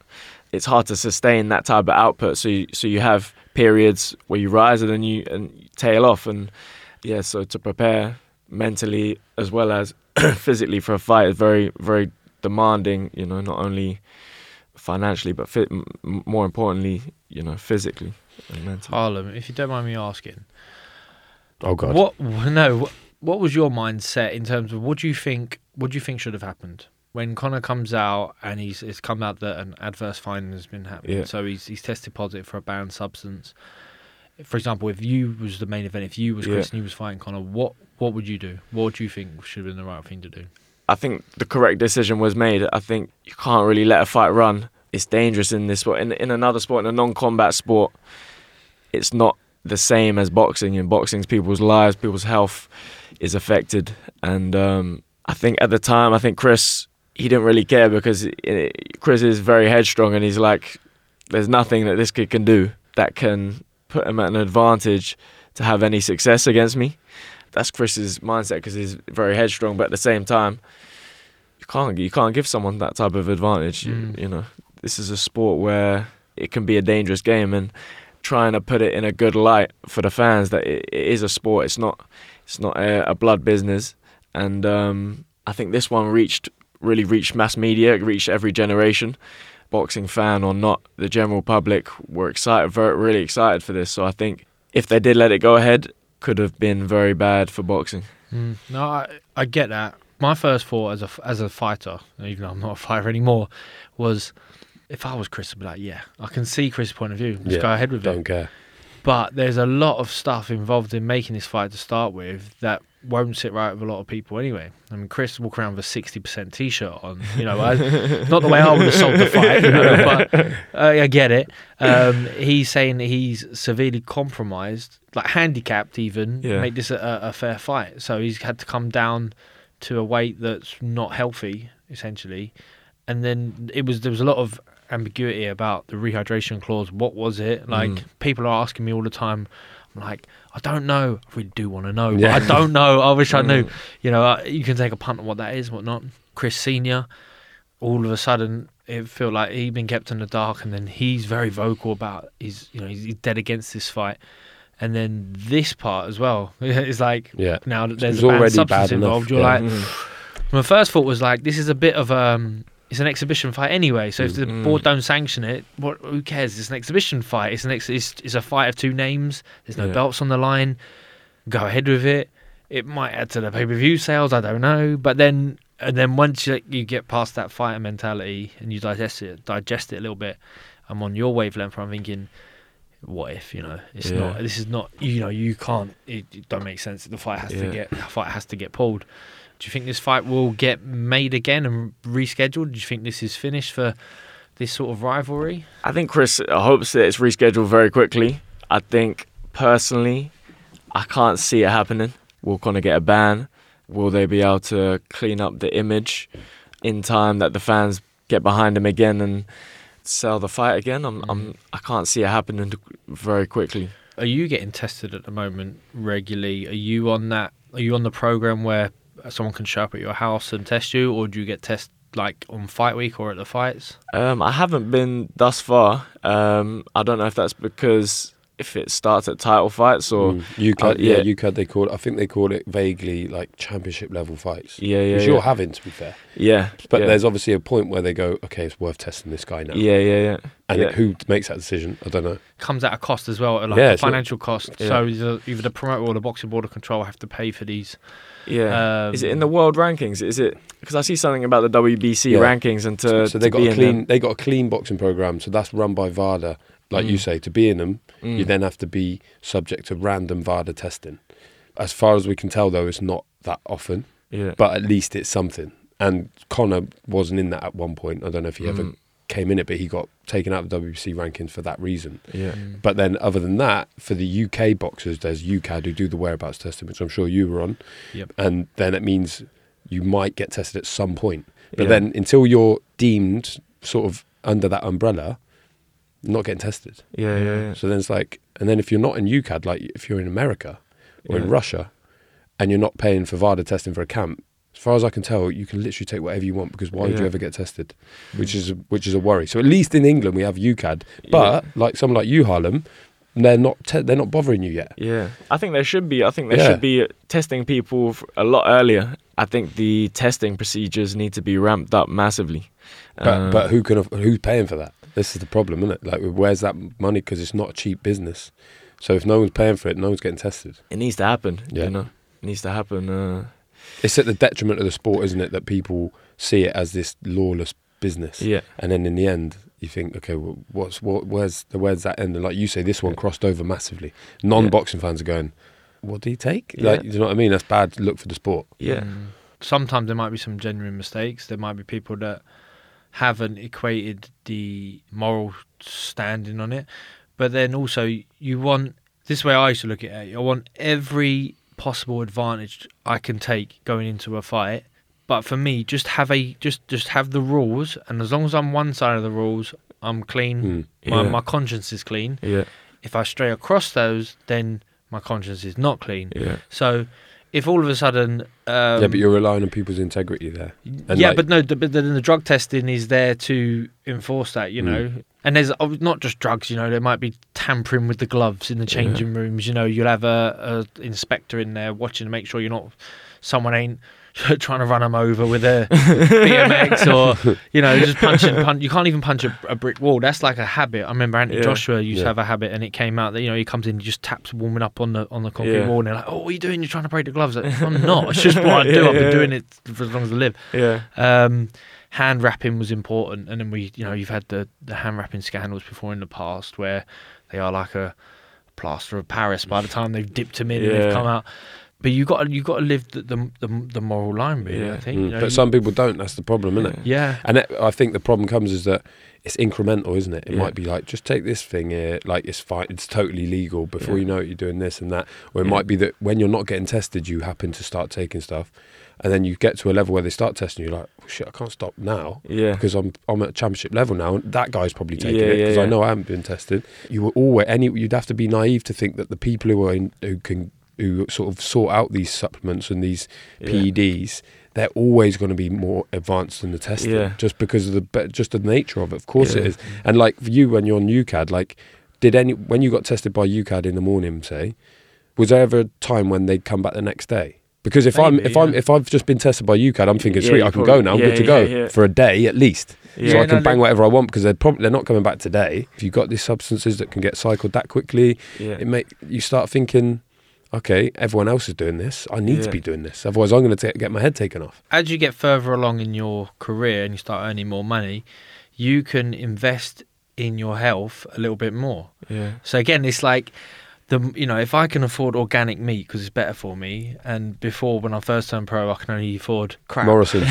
Speaker 5: It's hard to sustain that type of output. So you, so you have periods where you rise and then you and you tail off and yeah, so to prepare mentally as well as <clears throat> physically for a fight is very, very demanding. You know, not only financially, but fit, m- m- more importantly, you know, physically and mentally.
Speaker 1: Harlem, if you don't mind me asking,
Speaker 2: Oh god.
Speaker 1: what no, what, what was your mindset in terms of what do you think? What do you think should have happened when Conor comes out and he's it's come out that an adverse finding has been happening?
Speaker 5: Yeah.
Speaker 1: So he's he's tested positive for a banned substance. For example, if you was the main event, if you was
Speaker 5: Yeah.
Speaker 1: Chris and you was fighting Conor, what what would you do? What do you think should have been the right thing to do?
Speaker 5: I think the correct decision was made. I think you can't really let a fight run. It's dangerous in this sport. In, in another sport, in a non-combat sport, it's not the same as boxing. In boxing, people's lives, people's health is affected. And um, I think at the time, I think Chris, he didn't really care because eh, Chris is very headstrong and he's like, there's nothing that this kid can do that can put him at an advantage to have any success against me. That's Chris's mindset because he's very headstrong, but at the same time, you can't you can't give someone that type of advantage. You-
Speaker 1: Mm.
Speaker 5: You, know, this is a sport where it can be a dangerous game, and trying to put it in a good light for the fans that it, it is a sport. It's not it's not a, a blood business, and um, I think this one reached really reached mass media, it reached every generation. Boxing fan or not, the general public were excited, very really excited for this. So I think if they did let it go ahead, could have been very bad for boxing.
Speaker 1: Mm, no, I, I get that. My first thought as a as a fighter, even though I'm not a fighter anymore, was if I was Chris, I'd be like, yeah, I can see Chris' point of view. Just
Speaker 2: Yeah,
Speaker 1: go ahead with it.
Speaker 2: Don't care.
Speaker 1: But there's a lot of stuff involved in making this fight to start with that won't sit right with a lot of people anyway. I mean, Chris walk around with a 60% t-shirt on, you know, I, <laughs> not the way I would have sold the fight, you know, but uh, I get it. Um, he's saying that he's severely compromised, like handicapped even,
Speaker 5: Yeah.
Speaker 1: make this a, a fair fight. So he's had to come down to a weight that's not healthy, essentially. And then it was there was a lot of ambiguity about the rehydration clause. What was it? Like
Speaker 5: Mm.
Speaker 1: people are asking me all the time. I'm like, I don't know. I really do want to know,
Speaker 2: Yeah.
Speaker 1: I don't know. I wish I knew. <laughs>
Speaker 5: Mm.
Speaker 1: You know, uh, you can take a punt on what that is, whatnot. Chris Senior, all of a sudden, it felt like he'd been kept in the dark, and then he's very vocal about his, you know, he's, he's dead against this fight. And then this part as well <laughs> is like
Speaker 2: Yeah.
Speaker 1: now that there's
Speaker 2: was
Speaker 1: a banned
Speaker 2: already
Speaker 1: substance
Speaker 2: bad enough,
Speaker 1: involved, you're
Speaker 2: yeah.
Speaker 1: like, my first thought was like, this is a bit of um, it's an exhibition fight anyway. So if the
Speaker 5: Mm.
Speaker 1: board don't sanction it, what? Who cares? It's an exhibition fight. It's an ex- it's, it's a fight of two names. There's no
Speaker 5: Yeah.
Speaker 1: belts on the line. Go ahead with it. It might add to the pay per view sales. I don't know. But then and then once you, you get past that fighter mentality and you digest it, digest it a little bit. I'm on your wavelength. I'm thinking. What if you know it's
Speaker 5: Yeah.
Speaker 1: not? This is not. You know you can't. It, it don't make sense. The fight has to get. The fight has to get pulled. Do you think this fight will get made again and rescheduled? Do you think this is finished for this sort of rivalry?
Speaker 5: I think Chris hopes that it's rescheduled very quickly. I think personally, I can't see it happening. Will Conor get a ban? Will they be able to clean up the image in time that the fans get behind him again and sell the fight again? I'm, I'm I can't see it happening very quickly.
Speaker 1: Are you getting tested at the moment regularly? Are you on that? Are you on the program where someone can show up at your house and test you, or do you get tested like on fight week or at the fights?
Speaker 5: Um, I haven't been thus far. Um, I don't know if that's because if it starts at title fights or
Speaker 2: Mm. UKAD,
Speaker 5: uh,
Speaker 2: yeah,
Speaker 5: yeah.
Speaker 2: UKAD. They call it. I think they call it vaguely like championship level fights.
Speaker 5: Yeah, yeah,
Speaker 2: which
Speaker 5: yeah.
Speaker 2: you're having to be fair.
Speaker 5: yeah,
Speaker 2: But
Speaker 5: yeah.
Speaker 2: there's obviously a point where they go, okay, it's worth testing this guy now.
Speaker 5: yeah, yeah, yeah.
Speaker 2: And
Speaker 5: yeah.
Speaker 2: it- who makes that decision? I don't know.
Speaker 1: Comes at a cost as well, like
Speaker 2: Yeah,
Speaker 1: a
Speaker 2: it's not-
Speaker 1: financial cost.
Speaker 5: Yeah.
Speaker 1: So either, either the promoter or the boxing board of control have to pay for these.
Speaker 5: Yeah. is it in
Speaker 1: Um,
Speaker 5: the world rankings? Is it because I see something about the WBC
Speaker 2: Yeah.
Speaker 5: rankings and to
Speaker 2: so they
Speaker 5: to
Speaker 2: got
Speaker 5: be
Speaker 2: a clean.
Speaker 5: them-
Speaker 2: They got a clean boxing program. So that's run by VADA. Like you
Speaker 5: Mm.
Speaker 2: say, to be in them, you
Speaker 5: Mm.
Speaker 2: then have to be subject to random VADA testing. As far as we can tell, though, it's not that often.
Speaker 5: yeah.
Speaker 2: But at least it's something. And Conor wasn't in that at one point. I don't know if he ever
Speaker 5: Mm.
Speaker 2: Came in it, but he got taken out of the WBC rankings for that reason.
Speaker 5: yeah. Mm.
Speaker 2: But then, other than that, for the UK boxers, there's UKAD who do the whereabouts testing, which I'm sure you were on.
Speaker 1: Yep.
Speaker 2: And then it means you might get tested at some point. But
Speaker 5: Yeah.
Speaker 2: then, until you're deemed sort of under that umbrella, not getting tested.
Speaker 5: Yeah, yeah, yeah.
Speaker 2: So then it's like, and then if you're not in UKAD, like if you're in America or in Russia, and you're not paying for VADA testing for a camp, as far as I can tell, you can literally take whatever you want because why would you ever get tested? Which is a, which is a worry. So at least in England we have UKAD, but like someone like you, Harlem, they're not te- they're not bothering you yet.
Speaker 5: Yeah, I think there should be. I think there
Speaker 2: Yeah.
Speaker 5: should be testing people a lot earlier. I think the testing procedures need to be ramped up massively.
Speaker 2: But
Speaker 5: Uh,
Speaker 2: but who can who's paying for that? This is the problem, isn't it? Like where's that money? Because it's not a cheap business. So if no one's paying for it, no one's getting tested.
Speaker 5: it needs to happen.
Speaker 2: Yeah.
Speaker 5: You know, it needs to happen. Uh,
Speaker 2: It's at the detriment of the sport, isn't it? That people see it as this lawless business.
Speaker 5: yeah,
Speaker 2: And then in the end, you think, okay, well, what's what? Where's the where's that end? And like you say, this one crossed over massively. Non-boxing fans are going, "What do you take?" Like,
Speaker 5: Yeah.
Speaker 2: you know what I mean? That's bad look for the sport.
Speaker 5: yeah,
Speaker 1: Mm. Sometimes there might be some genuine mistakes. There might be people that haven't equated the moral standing on it. But then also, you want this way I used to look at it. I want every possible advantage I can take going into a fight. But for me, just have a just just have the rules, and as long as I'm one side of the rules, I'm clean.
Speaker 2: Mm.
Speaker 1: My, my conscience is clean.
Speaker 5: yeah,
Speaker 1: If I stray across those, then my conscience is not clean.
Speaker 5: yeah.
Speaker 1: So, if all of a sudden, um,
Speaker 2: yeah, but you're relying on people's integrity there. And
Speaker 1: yeah,
Speaker 2: like-
Speaker 1: but no, the, but then the drug testing is there to enforce that, you
Speaker 2: Mm.
Speaker 1: know. And there's oh, not just drugs, you know. There might be tampering with the gloves in the changing rooms. You know, you'll have a, a inspector in there watching to make sure you're not someone ain't <laughs> trying to run them over with a BMX <laughs> or you know just punching. Punch, you can't even punch a, a brick wall. That's like a habit. I remember Anthony
Speaker 5: Yeah.
Speaker 1: Joshua used
Speaker 2: Yeah.
Speaker 1: to have a habit, and it came out that you know he comes in, he just taps warming up on the on the concrete
Speaker 5: Yeah.
Speaker 1: wall, and they're like, "Oh, what are you doing? You're trying to break the gloves." Like, I'm not. It's just what I do. <laughs> I've been doing it for as long as I live
Speaker 5: Yeah,
Speaker 1: um, hand wrapping was important, and then we, you know, you've had the the hand wrapping scandals before in the past where they are like a plaster of Paris by the time they've dipped them in and they've come out. But you got you got to live the, the the the moral line, really.
Speaker 5: Yeah.
Speaker 1: I think.
Speaker 2: Mm,
Speaker 1: you know,
Speaker 2: but some people don't. That's the problem, isn't it?
Speaker 1: yeah,
Speaker 2: And it, I think the problem comes is that it's incremental, isn't it? It
Speaker 5: Yeah.
Speaker 2: might be like just take this thing here, like it's fine, it's totally legal. Before
Speaker 5: Yeah.
Speaker 2: you know it, you're doing this and that. Or it
Speaker 5: Yeah.
Speaker 2: might be that when you're not getting tested, you happen to start taking stuff, and then you get to a level where they start testing you. Like, oh, shit, I can't stop now
Speaker 5: yeah,
Speaker 2: because I'm I'm at championship level now, and that guy's probably taking
Speaker 5: Yeah,
Speaker 2: it
Speaker 5: yeah,
Speaker 2: because I know I haven't been tested. You were always any. You'd have to be naive to think that the people who are in, who can who sort of sort out these supplements and these
Speaker 5: Yeah.
Speaker 2: PEDs, they're always going to be more advanced than the testing,
Speaker 5: Yeah.
Speaker 2: just because of the just the nature of it. Of course it
Speaker 5: Yeah.
Speaker 2: is. And like for you, when you're on UKAD, like did any when you got tested by UKAD in the morning, say, was there ever a time when they'd come back the next day? Because if I'm
Speaker 1: Maybe,
Speaker 2: if I'm
Speaker 1: yeah.
Speaker 2: if I've just been tested by UKAD, I'm thinking, sweet, I can
Speaker 5: probably-
Speaker 2: go now. I'm good to go for a day at least. So I
Speaker 1: no,
Speaker 2: can bang whatever I want because they're probably they're not coming back today. If you've got these substances that can get cycled that quickly, it make you start thinking, okay, everyone else is doing this. I need to be doing this. Otherwise, I'm going to get my head taken off.
Speaker 1: as you get further along in your career and you start earning more money, you can invest in your health a little bit more.
Speaker 5: yeah.
Speaker 1: So again, it's like the you know if I can afford organic meat because it's better for me, and before when I first turned pro, I can only afford crap.
Speaker 2: Morrison, <laughs>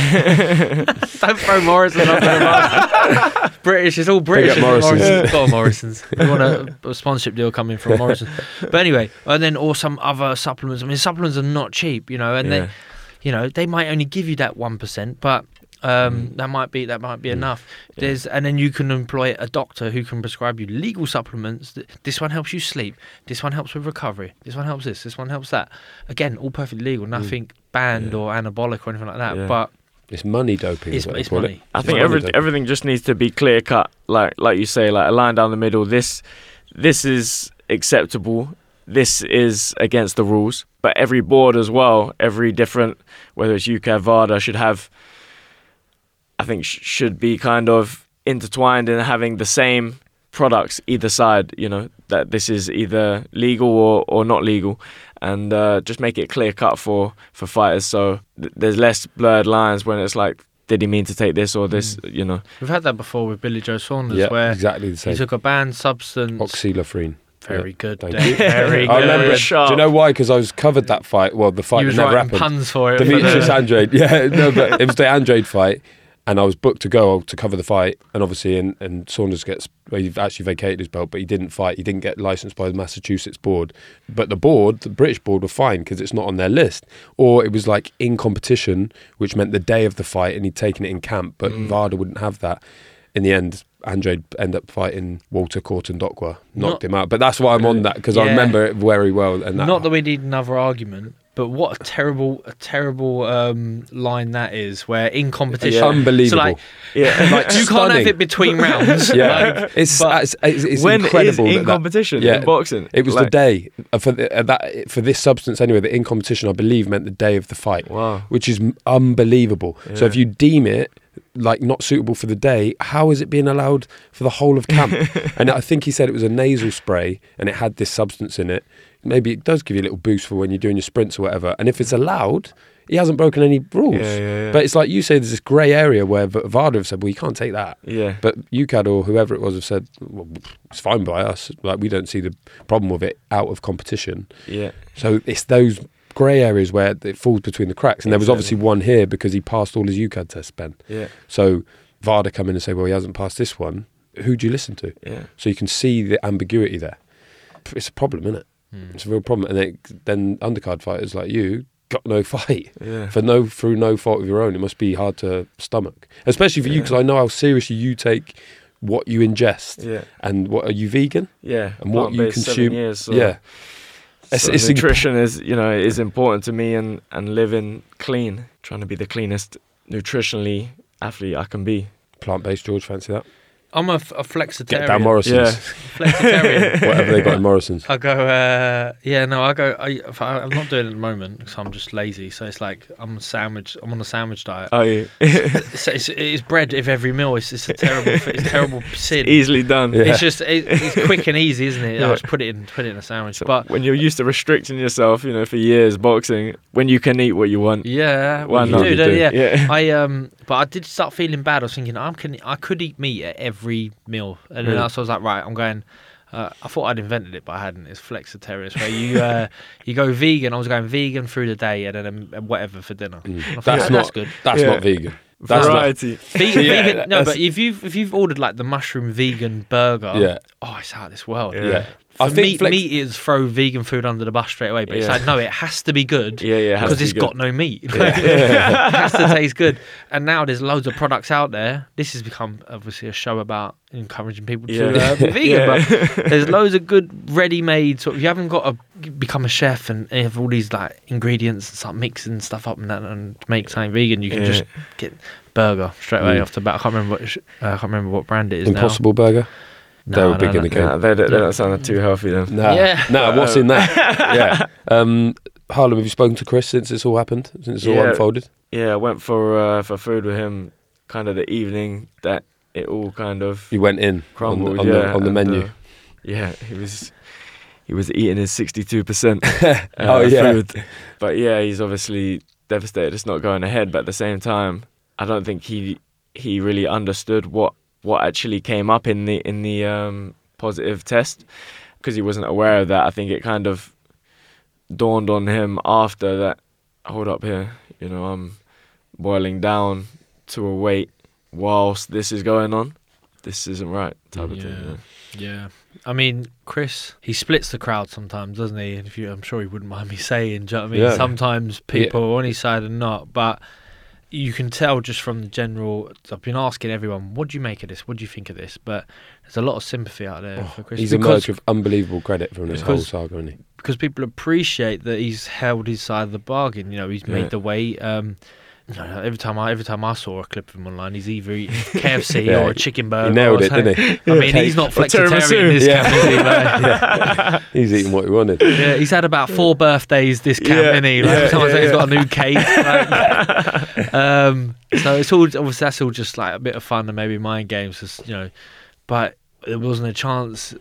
Speaker 1: Don't throw Morrison up in the basket. <laughs> British, it's all British.
Speaker 2: up Morrison's.
Speaker 1: Morrison's. Go on, Morrison's. <laughs> We want a, a sponsorship deal coming from Morrison. <laughs> But anyway, and then or some other supplements. I mean, supplements are not cheap, you know, and
Speaker 5: Yeah.
Speaker 1: they, you know, they might only give you that one percent, but. Um, mm. that might be that might be mm. enough. There's and then you can employ a doctor who can prescribe you legal supplements. This one helps you sleep. This one helps with recovery. This one helps this. This one helps that. Again, all perfectly legal. Mm. Nothing banned
Speaker 5: Yeah.
Speaker 1: or anabolic or anything like that.
Speaker 5: Yeah.
Speaker 1: But
Speaker 2: it's money doping.
Speaker 1: It's-
Speaker 2: is what they
Speaker 1: it's
Speaker 2: call it.
Speaker 1: money.
Speaker 5: I think every, everything just needs to be clear cut, like like you say, like a line down the middle. This this is acceptable. This is against the rules. But every board as well, every different, whether it's UKAD, VADA, should have. I think sh- should be kind of intertwined in having the same products either side. You know that this is either legal or, or not legal, and uh, just make it clear cut for for fighters. So th- there's less blurred lines when it's like, did he mean to take this or this? You know.
Speaker 1: We've had that before with Billy Joe Saunders,
Speaker 2: yeah,
Speaker 1: where
Speaker 2: exactly the same.
Speaker 1: he took a banned substance.
Speaker 2: Oxilofrine.
Speaker 1: Very good.
Speaker 2: thank
Speaker 1: Dave,
Speaker 2: you. <laughs>
Speaker 1: Very
Speaker 2: I remember. it. Do you know why? Because I was covered that fight. Well, the fight
Speaker 1: He was
Speaker 2: never happened.
Speaker 1: puns for it.
Speaker 2: Demetrius Andrade. <laughs> Yeah, no, but it was the Andrade fight, and I was booked to go to cover the fight, and obviously, and, and Saunders gets well, he actually vacated his belt, but he didn't fight. He didn't get licensed by the Massachusetts board, but the board, the British board, were fine because it's not on their list, or it was like in competition, which meant the day of the fight, and he'd taken it in camp, but
Speaker 1: Mm.
Speaker 2: VADA wouldn't have that. In the end. Andrade ended up fighting Walter Kautondokwa, knocked
Speaker 1: Not-
Speaker 2: him out. But that's why I'm on that because I remember it very well. And that,
Speaker 1: Not that we need another argument, But what a terrible, a terrible um, line that is. Where in competition,
Speaker 2: Yeah. Unbelievable.
Speaker 1: So like, <laughs>
Speaker 5: Yeah.
Speaker 2: Like
Speaker 1: you can't have it between <laughs> rounds.
Speaker 2: Yeah,
Speaker 1: like,
Speaker 2: it's,
Speaker 1: but-
Speaker 2: it's it's it's
Speaker 5: when is
Speaker 2: incredible
Speaker 5: in
Speaker 2: that that-
Speaker 5: competition
Speaker 2: yeah,
Speaker 5: in boxing?
Speaker 2: It was the day uh, for the, uh, that for this substance anyway. The in competition, I believe, meant the day of the fight.
Speaker 5: Wow.
Speaker 2: which is m- unbelievable. So if you deem it like not suitable for the day, how is it being allowed for the whole of camp? <laughs> and I think he said it was a nasal spray and it had this substance in it. Maybe it does give you a little boost for when you're doing your sprints or whatever. And if it's allowed, he hasn't broken any rules.
Speaker 5: Yeah, yeah, yeah.
Speaker 2: But it's like you say, there's this grey area where V- VADA have said, well, you can't take that.
Speaker 5: Yeah.
Speaker 2: But UKAD or whoever it was have said, well, it's fine by us. Like we don't see the problem with it out of competition.
Speaker 5: Yeah.
Speaker 2: So it's those grey areas where it falls between the cracks. And there was obviously one here because he passed all his UKAD tests, Benn.
Speaker 5: Yeah.
Speaker 2: So VADA come in and say, well, he hasn't passed this one. Who do you listen to?
Speaker 5: Yeah.
Speaker 2: So you can see the ambiguity there. It's a problem, isn't it? Hmm. It's a real problem. And it, then undercard fighters like you got no <laughs> fight
Speaker 5: Yeah.
Speaker 2: for no through no fault of your own. It must be hard to stomach, especially for you because I know how seriously you take what you ingest.
Speaker 5: Yeah.
Speaker 2: And what are you vegan?
Speaker 5: Yeah.
Speaker 2: And what you consume?
Speaker 5: Years, so-
Speaker 2: yeah.
Speaker 5: So
Speaker 2: it's inc-
Speaker 5: nutrition is you know is important to me and and living clean, trying to be the cleanest nutritionally athlete I can be.
Speaker 2: plant-based. George, fancy that?
Speaker 1: I'm a, f- a flexitarian.
Speaker 2: Get down Morrison's.
Speaker 5: Yeah. <laughs>
Speaker 1: Flexitarian. <laughs>
Speaker 2: Whatever they got in Morrison's.
Speaker 1: I go, uh, yeah, no, I go. I, if I, I'm not doing it at the moment because I'm just lazy. So it's like I'm a sandwich. I'm on a sandwich diet.
Speaker 5: Oh, yeah. <laughs>
Speaker 1: It's, it's, it's bread with every meal. It's, it's a terrible, it's a terrible sin.
Speaker 5: easily done.
Speaker 2: Yeah.
Speaker 1: It's just it, it's quick and easy, isn't it?
Speaker 5: Yeah.
Speaker 1: I just put it in, put it in a sandwich.
Speaker 5: So
Speaker 1: But
Speaker 5: when you're used to restricting yourself, you know, for years boxing, when you can eat what you want,
Speaker 1: yeah,
Speaker 5: Why
Speaker 1: you
Speaker 5: not?
Speaker 1: do,
Speaker 2: You
Speaker 1: don't
Speaker 2: do.
Speaker 1: you? Yeah.
Speaker 5: Yeah.
Speaker 1: I um, but I did start feeling bad. I was thinking I'm can, I could eat meat at every meal, and then
Speaker 5: Really?
Speaker 1: I was like, right, I'm going. Uh, I thought I'd invented it, but I hadn't. It's flexitarian, where you <laughs> uh, you go vegan. I was going vegan through the day, and then um, whatever for dinner. And I thought,
Speaker 2: That's
Speaker 1: "Yeah,
Speaker 2: not
Speaker 1: that's good.
Speaker 2: That's
Speaker 5: Yeah.
Speaker 2: not vegan. That's not.
Speaker 5: variety.
Speaker 1: Vegan, <laughs>
Speaker 2: Yeah,
Speaker 1: vegan, no, but if you've if you've ordered like the mushroom vegan burger,
Speaker 2: Yeah.
Speaker 1: oh, it's out of this world.
Speaker 5: Yeah.
Speaker 2: Yeah.
Speaker 1: For
Speaker 2: I think
Speaker 1: meat,
Speaker 2: flex-
Speaker 1: meat is throw vegan food under the bus straight away, but it's like no, it has to be good.
Speaker 5: Yeah, yeah, it
Speaker 1: because
Speaker 5: to
Speaker 1: it's
Speaker 5: be
Speaker 1: got no meat. <laughs> it has to taste good. And now there's loads of products out there. This has become obviously a show about encouraging people to uh, be <laughs> vegan,
Speaker 5: Yeah.
Speaker 1: but there's loads of good ready-made. Sort of, you haven't got to become a chef and have all these like ingredients and start mixing stuff up and that and make something vegan. You can
Speaker 5: Yeah.
Speaker 1: just get burger straight away
Speaker 2: Mm.
Speaker 1: off the bat. I can't remember what uh, I can't remember what brand it is
Speaker 2: Impossible Burger.
Speaker 1: Now.
Speaker 2: They
Speaker 1: No,
Speaker 2: were big
Speaker 1: no,
Speaker 2: in the game.
Speaker 5: Nah, they, don't- they don't sound too healthy then.
Speaker 2: No,
Speaker 1: Yeah.
Speaker 2: nah. What's in that? <laughs> yeah. Um, Harlem, have you spoken to Chris since this all happened? Since it's all
Speaker 5: Yeah.
Speaker 2: unfolded?
Speaker 5: Yeah, I went for uh, for food with him, kind of the evening that it all kind of
Speaker 2: You went in on,
Speaker 5: crumbled.
Speaker 2: the- on,
Speaker 5: yeah,
Speaker 2: the, on the menu.
Speaker 5: uh, yeah, he was he was eating his sixty two percent <laughs>
Speaker 2: Oh, yeah.
Speaker 5: food, but yeah, he's obviously devastated. It's not going ahead, but at the same time, I don't think he he really understood what what actually came up in the in the um, positive test because he wasn't aware of that. I think it kind of dawned on him after that. Hold up here, you know, I'm boiling down to a weight whilst this is going on. This isn't right, type of thing.
Speaker 1: Yeah.
Speaker 5: yeah.
Speaker 1: Yeah. I mean, Chris, he splits the crowd sometimes, doesn't he? And if you, I'm sure he wouldn't <laughs> mind me saying, do you know what I mean?
Speaker 2: Yeah.
Speaker 1: Sometimes people are on his side and not, but you can tell just from the general. I've been asking everyone, what do you make of this? What do you think of this? But there's a lot of sympathy out there for Chris
Speaker 2: He's emerged with unbelievable credit from this whole
Speaker 1: Because-
Speaker 2: saga, hasn't he?
Speaker 1: because people appreciate that he's held his side of the bargain. You know, he's
Speaker 5: Yeah.
Speaker 1: made the weight. Um, know, every time I every time I saw a clip of him online, he's either eating KFC <laughs>
Speaker 2: Yeah,
Speaker 1: or a chicken burger.
Speaker 2: He nailed it, didn't he?
Speaker 1: I <laughs> mean, he's not flexitarian. This
Speaker 2: Yeah.
Speaker 1: camp, he, mate? <laughs>
Speaker 2: He's eating what he wanted.
Speaker 1: Yeah, he's had about four birthdays this camp,
Speaker 5: Yeah,
Speaker 1: hasn't he? Like,
Speaker 5: yeah,
Speaker 1: every time I say
Speaker 5: yeah,
Speaker 1: he's
Speaker 5: yeah.
Speaker 1: got a new cake. like- um, so it's all obviously that's all just like a bit of fun and maybe mind games, just, you know. But there wasn't a chance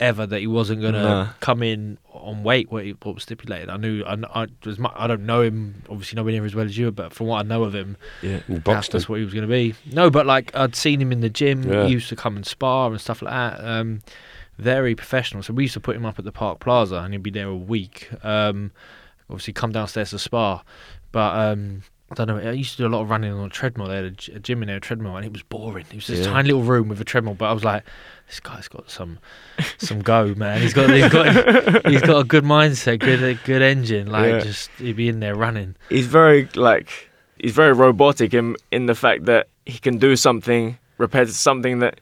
Speaker 1: ever that he wasn't gonna
Speaker 5: Nah.
Speaker 1: come in on weight what, he, what was stipulated. I knew I, I, as mu- I don't know him obviously nowhere near as well as you, but from what I know of him,
Speaker 5: Yeah.
Speaker 2: He
Speaker 1: that's, that's what he was going to be. No, but like I'd seen him in the gym.
Speaker 2: Yeah.
Speaker 1: He used to come and spar and stuff like that. Um, very professional. So we used to put him up at the Park Plaza, and he'd be there a week. Um, obviously, come downstairs to spar, but. Um, I don't know. I used to do a lot of running on a treadmill. They had a, a gym in there, a treadmill, and it was boring. It was just a
Speaker 5: Yeah.
Speaker 1: tiny little room with a treadmill. But I was like, this guy's got some, some go, man. He's got, he's got, <laughs> he's got a good mindset, good, a good engine. Like,
Speaker 5: Yeah.
Speaker 1: just he'd be in there running.
Speaker 5: he's very like he's very robotic in in the fact that he can do something repetitive something that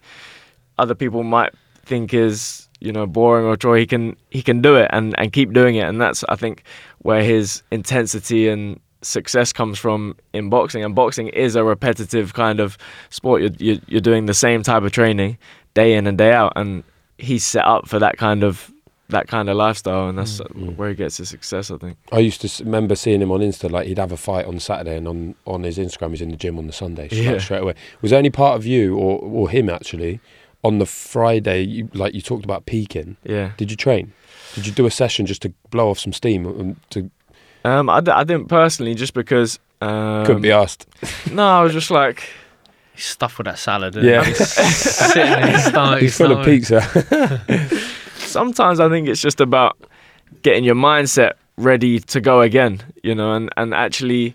Speaker 5: other people might think is you know boring or chore, he can he can do it and and keep doing it, and that's I think where his intensity and success comes from in boxing. And boxing is a repetitive kind of sport. You're you're, you're doing the same type of training day in and day out, and he's set up for that kind of that kind of lifestyle, and that's mm. where he gets his success. I think.
Speaker 2: I used to remember seeing him on Insta, like he'd have a fight on Saturday, and on, on his Instagram, he's in the gym on the Sunday, straight,
Speaker 5: Yeah.
Speaker 2: straight away. Was there any part of you or, or him actually on the Friday, you, like you talked about peaking?
Speaker 5: Yeah.
Speaker 2: Did you train? Did you do a session just to blow off some steam? And to
Speaker 5: Um, I, d- I didn't personally, just because. Um,
Speaker 2: couldn't be asked.
Speaker 5: No, I was just like,
Speaker 1: He's stuffed with that salad. isn't
Speaker 2: Yeah.
Speaker 1: He's sitting in his <laughs> stomach.
Speaker 2: He's full of pizza. <laughs>
Speaker 5: sometimes I think it's just about getting your mindset ready to go again, you know, and, and actually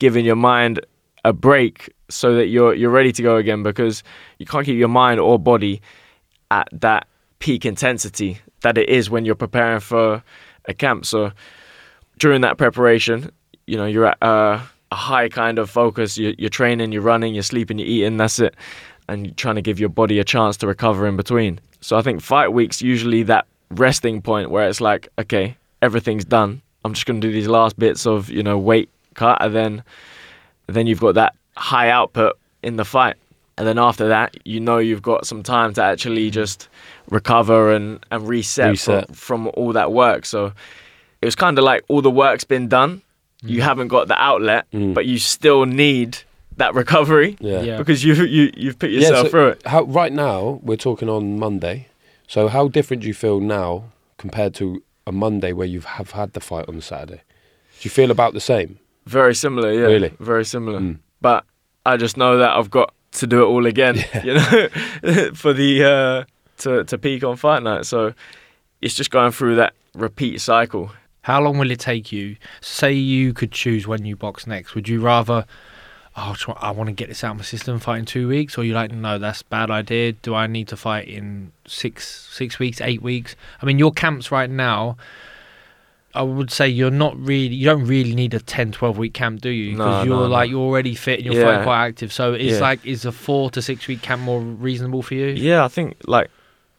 Speaker 5: giving your mind a break so that you're you're ready to go again because you can't keep your mind or body at that peak intensity that it is when you're preparing for a camp. So during that preparation, you know, you're at a, a high kind of focus. You're, you're training, you're running, you're sleeping, you're eating. That's it, and you're trying to give your body a chance to recover in between. So I think fight week's usually that resting point where it's like, okay, everything's done. I'm just going to do these last bits of you know weight cut, and then then you've got that high output in the fight. And then after that, you know you've got some time to actually just recover and, and reset,
Speaker 2: Reset.
Speaker 5: From, from all that work. So it was kind of like all the work's been done. You haven't got the outlet,
Speaker 2: Mm.
Speaker 5: but you still need that recovery <laughs>
Speaker 2: Yeah.
Speaker 1: Yeah.
Speaker 5: because you, you, you've put
Speaker 2: Yeah,
Speaker 5: yourself
Speaker 2: so
Speaker 5: through it.
Speaker 2: How right now we're talking on Monday. So how different do you feel now compared to a Monday where you have had the fight on the Saturday? Do you feel about the same?
Speaker 5: Very similar, yeah.
Speaker 2: Really?
Speaker 5: Very similar.
Speaker 2: Mm.
Speaker 5: But I just know that I've got to do it all again, <laughs> you know, <laughs> for the uh, to to peak on fight night. So it's just going through that repeat cycle.
Speaker 1: How long will it take you? Say you could choose when you box next. Would you rather, oh, I want to get this out of my system, fight in two weeks, or you like, no, that's a bad idea. Do I need to fight in six six weeks, eight weeks? I mean, your camps right now. I would say you're not really, you don't really need a 10, 12 week camp, do you?
Speaker 5: No,
Speaker 1: Because you're
Speaker 5: no, no.
Speaker 1: like, you're already fit and you're
Speaker 5: Yeah.
Speaker 1: quite active. So it's
Speaker 5: Yeah.
Speaker 1: like, is a four to six week camp more reasonable for you?
Speaker 5: Yeah, I think like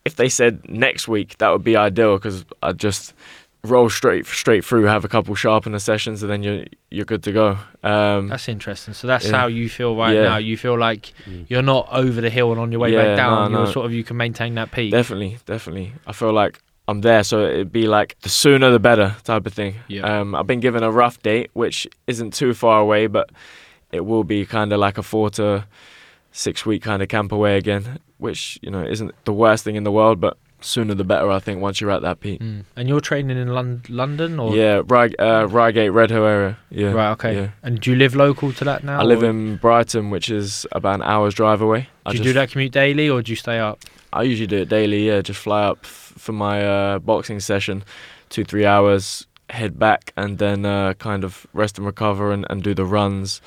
Speaker 5: if they said next week, that would be ideal because I'd just roll straight straight through, have a couple sharpener sessions, and then you're you're good to go. Um,
Speaker 1: That's interesting. So that's
Speaker 5: Yeah.
Speaker 1: how you feel right
Speaker 5: Yeah.
Speaker 1: now. You feel like you're not over the hill and on your way
Speaker 5: Yeah,
Speaker 1: back down.
Speaker 5: no,
Speaker 1: You're
Speaker 5: no.
Speaker 1: sort of you can maintain that peak.
Speaker 5: Definitely, definitely. I feel like I'm there, so it'd be like the sooner the better type of thing.
Speaker 1: Yeah.
Speaker 5: Um, I've been given a rough date, which isn't too far away, but it will be kind of like a four to six week kind of camp away again, which you know isn't the worst thing in the world, but sooner the better. I think once you're at that peak.
Speaker 1: Mm. And you're training in Lon- London or
Speaker 5: Yeah, Ry- uh, Reigate, Redhill area. Yeah.
Speaker 1: right? Okay.
Speaker 5: Yeah.
Speaker 1: And do you live local to that now?
Speaker 5: I live
Speaker 1: or
Speaker 5: in Brighton, which is about an hour's drive away. I
Speaker 1: Do you
Speaker 5: just,
Speaker 1: do that commute daily or do you stay up?
Speaker 5: I usually do it daily. Yeah, just fly up f- for my uh, boxing session, two three hours, head back, and then uh, kind of rest and recover and, and do the runs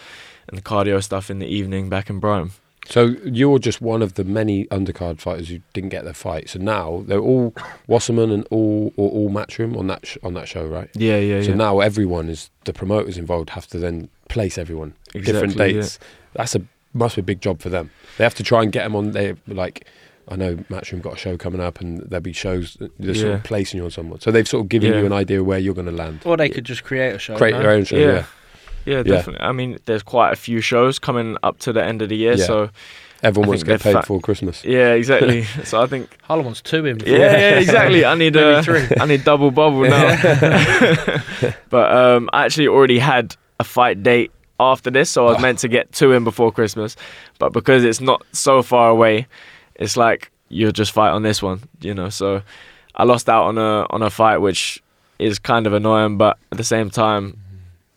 Speaker 5: and the cardio stuff in the evening back in Brighton.
Speaker 2: So you're just one of the many undercard fighters who didn't get their fight. So now they're all Wasserman and all or all Matchroom on that sh- on that show, right?
Speaker 5: Yeah, yeah,
Speaker 2: So
Speaker 5: yeah.
Speaker 2: now everyone is the promoters involved have to then place everyone different
Speaker 5: Exactly, yeah.
Speaker 2: dates. That's a must be a big job for them. They have to try and get them on. They like. I know Matchroom got a show coming up, and there'll be shows. They're sort
Speaker 5: Yeah.
Speaker 2: of placing you on someone, so they've sort of given
Speaker 5: Yeah.
Speaker 2: you an idea where you're going to land.
Speaker 1: Or they could just create a show.
Speaker 2: Create
Speaker 1: no?
Speaker 2: their own show.
Speaker 5: Yeah.
Speaker 2: Yeah,
Speaker 5: Yeah, definitely. I mean, there's quite a few shows coming up to the end of the year,
Speaker 2: Yeah.
Speaker 5: so
Speaker 2: everyone
Speaker 5: I
Speaker 2: wants to get paid
Speaker 5: fat-
Speaker 2: before Christmas.
Speaker 5: yeah, exactly. <laughs> so I think
Speaker 1: Harlem wants two in.
Speaker 5: Yeah, yeah, exactly. I need <laughs>
Speaker 1: Maybe
Speaker 5: uh,
Speaker 1: three.
Speaker 5: I need double bubble now. <laughs> but um, I actually already had a fight date after this, so I was meant to get two in before Christmas. But because it's not so far away, it's like you'll just fight on this one, you know. So I lost out on a on a fight, which is kind of annoying, but at the same time,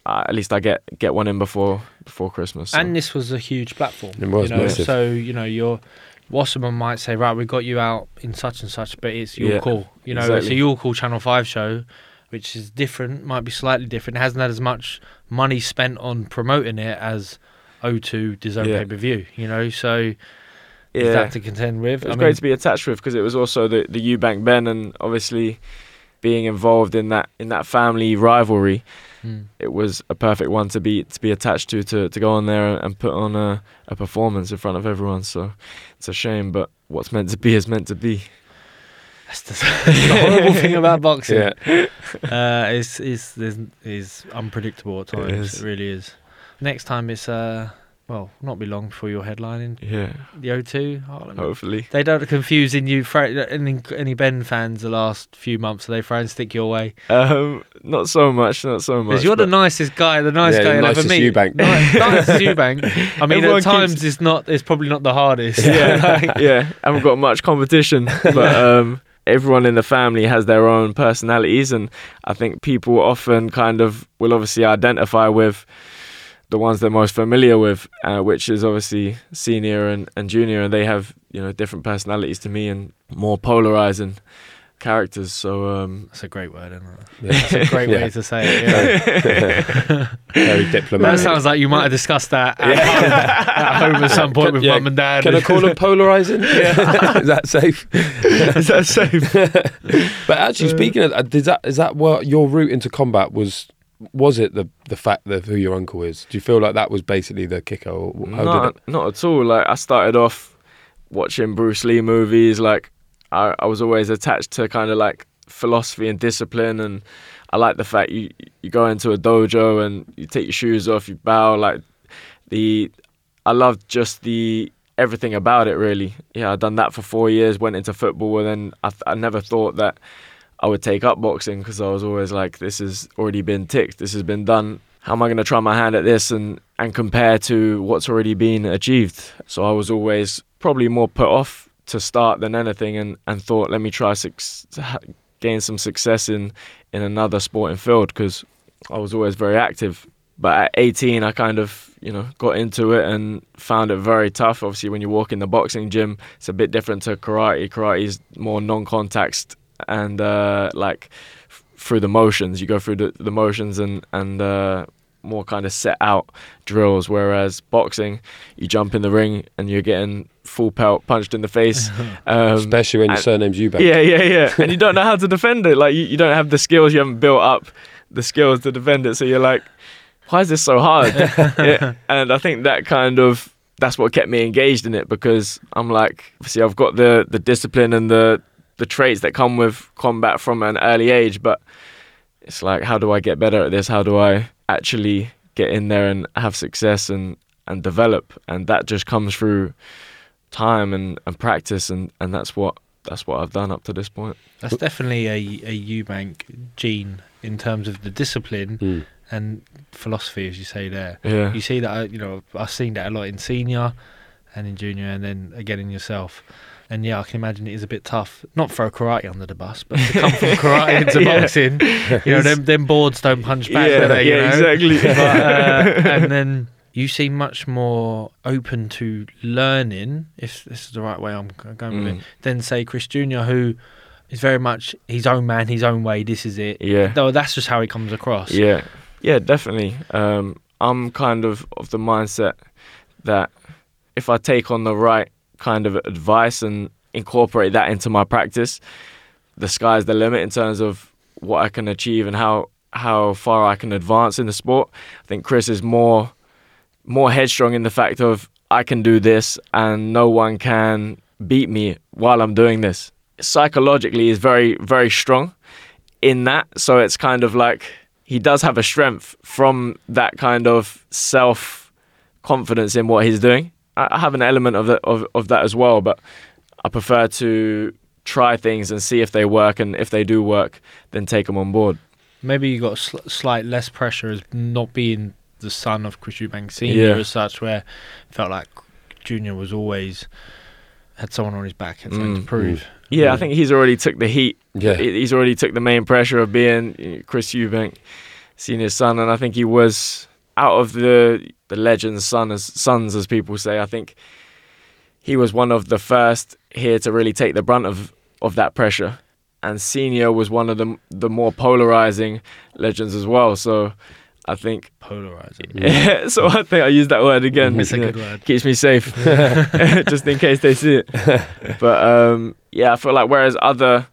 Speaker 5: uh, at least I get get one in before before Christmas. so.
Speaker 1: And this was a huge platform.
Speaker 2: It was
Speaker 1: you know?
Speaker 2: massive.
Speaker 1: So you know your Wasserman might say, right, we got you out in such and such, but it's your
Speaker 5: Yeah,
Speaker 1: call. You know, it's a your call Channel Five show, which is different, might be slightly different. It hasn't had as much money spent on promoting it as O2 DAZN
Speaker 5: Yeah.
Speaker 1: pay per view. You know, so
Speaker 5: yeah.
Speaker 1: is that to contend with?
Speaker 5: It was
Speaker 1: I
Speaker 5: great
Speaker 1: mean,
Speaker 5: to be attached with because it was also the the Eubank Benn and obviously being involved in that in that family rivalry.
Speaker 1: Mm.
Speaker 5: It was a perfect one to be to be attached to to, to go on there and put on a, a performance in front of everyone. So it's a shame, but what's meant to be is meant to be.
Speaker 1: That's the, that's the horrible thing about boxing.
Speaker 2: Yeah. <laughs>
Speaker 1: Uh, it's, it's, it's, it's unpredictable at times.
Speaker 5: is.
Speaker 1: It, really is. Next time it's, uh, well, not be long before you're headlining
Speaker 5: Yeah,
Speaker 1: the O2. Harlem.
Speaker 5: hopefully.
Speaker 1: They don't confuse in you, any, any Benn fans the last few months, they throw and stick your way.
Speaker 5: Um, not so much, not so much.
Speaker 1: Because you're the nicest guy, the nice
Speaker 2: Yeah,
Speaker 1: guy you'll ever
Speaker 2: nicest
Speaker 1: meet.
Speaker 2: Eubank. <laughs>
Speaker 1: Nice, nicest Eubank. I mean,
Speaker 5: Everyone
Speaker 1: at times
Speaker 5: keeps-
Speaker 1: it's not. It's probably not the hardest.
Speaker 5: yeah, <laughs> <laughs> yeah. Haven't got much competition, but um, everyone in the family has their own personalities, and I think people often kind of will obviously identify with the ones they're most familiar with, uh, which is obviously senior and, and junior, and they have you know different personalities to me and more polarizing characters. So um,
Speaker 1: That's a great word, isn't it? <laughs>
Speaker 2: Yeah.
Speaker 1: That's a great
Speaker 2: Yeah.
Speaker 1: way to say it. Yeah. <laughs>
Speaker 2: Very
Speaker 1: that
Speaker 2: diplomatic.
Speaker 1: sounds like you might have discussed that at, home, at home at some point
Speaker 2: Can-
Speaker 1: with
Speaker 2: yeah,
Speaker 1: mum and dad.
Speaker 2: Can I call them polarizing? <laughs> is that safe?
Speaker 5: is that safe?
Speaker 2: But actually, speaking of that, is that is that what your route into combat was? Was it the the fact of who your uncle is? Do you feel like that was basically the kicker? Or how
Speaker 5: not, not at all. Like I started off watching Bruce Lee movies. Like I, I was always attached to kind of like philosophy and discipline, and I like the fact you you go into a dojo and you take your shoes off, you bow. Like the I loved just the everything about it. Really, yeah. I'd done that for four years. Went into football, and then I, I never thought that I would take up boxing because I was always like, this has already been ticked. This has been done. How am I going to try my hand at this and and compare to what's already been achieved? So I was always probably more put off to start than anything, and and thought, let me try six, gain some success in in another sporting field because I was always very active. But at 18, I kind of, you know, got into it and found it very tough. Obviously, when you walk in the boxing gym, it's a bit different to karate. Karate is more non-contact and uh, like f- through the motions. You go through the, the motions and and uh, more kind of set out drills. Whereas boxing, you jump in the ring and you're getting full pelt punched in the face. <laughs> Um,
Speaker 2: Especially when your
Speaker 5: and-
Speaker 2: surname's Eubank.
Speaker 5: yeah, yeah, yeah. <laughs> And you don't know how to defend it. Like you, you don't have the skills. You haven't built up the skills to defend it. So you're like, why is this so hard? <laughs> yeah. And I think that kind of that's what kept me engaged in it because I'm like, see, I've got the the discipline and the the traits that come with combat from an early age, but it's like, how do I get better at this? How do I actually get in there and have success and and develop? And that just comes through time and, and practice and, and that's what that's what I've done up to this point.
Speaker 1: That's definitely a a Eubank gene in terms of the discipline
Speaker 2: Mm.
Speaker 1: and philosophy, as you say there.
Speaker 5: Yeah.
Speaker 1: You see that, uh, you know, I've seen that a lot in senior and in junior, and then again in yourself. And yeah, I can imagine it is a bit tough. Not throw karate under the bus, but to come from karate <laughs> into
Speaker 5: Yeah.
Speaker 1: boxing, you know, <laughs> them, them boards don't punch back,
Speaker 5: Yeah,
Speaker 1: they?
Speaker 5: yeah,
Speaker 1: know?
Speaker 5: exactly.
Speaker 1: But, uh, <laughs> and then you seem much more open to learning, if this is the right way I'm going with
Speaker 5: Mm.
Speaker 1: it, than say Chris Junior, who is very much his own man, his own way. This is it.
Speaker 5: Yeah.
Speaker 1: Though that's just how he comes across.
Speaker 5: Yeah, yeah, definitely. Um, I'm kind of of the mindset that if I take on the right kind of advice and incorporate that into my practice, the sky's the limit in terms of what I can achieve and how how far I can advance in the sport. I think Chris is more more headstrong in the fact of I can do this and no one can beat me while I'm doing this. Psychologically, he's very very strong in that. So it's kind of like he does have a strength from that kind of self confidence in what he's doing. I I have an element of that of, of that as well, but I prefer to try things and see if they work, and if they do work, then take them on board.
Speaker 1: Maybe you got sl- slight less pressure as not being the son of Chris Eubank Senior
Speaker 5: Yeah.
Speaker 1: as such, where it felt like Junior was always had someone on his back, had something to
Speaker 5: Mm.
Speaker 1: prove.
Speaker 5: Yeah, I think he's already took the heat.
Speaker 2: Yeah.
Speaker 5: He's already took the main pressure of being Chris Eubank, Senior's son, and I think he was out of the the legends' son as sons, as people say. I think he was one of the first here to really take the brunt of of that pressure, and senior was one of the the more polarizing legends as well. So I think
Speaker 1: Polarizing. Yeah. <laughs>
Speaker 5: so. I think I use that word again.
Speaker 1: It's a good word.
Speaker 5: Keeps me safe, <laughs> <laughs> just in case they see it. But um, yeah, I feel like whereas other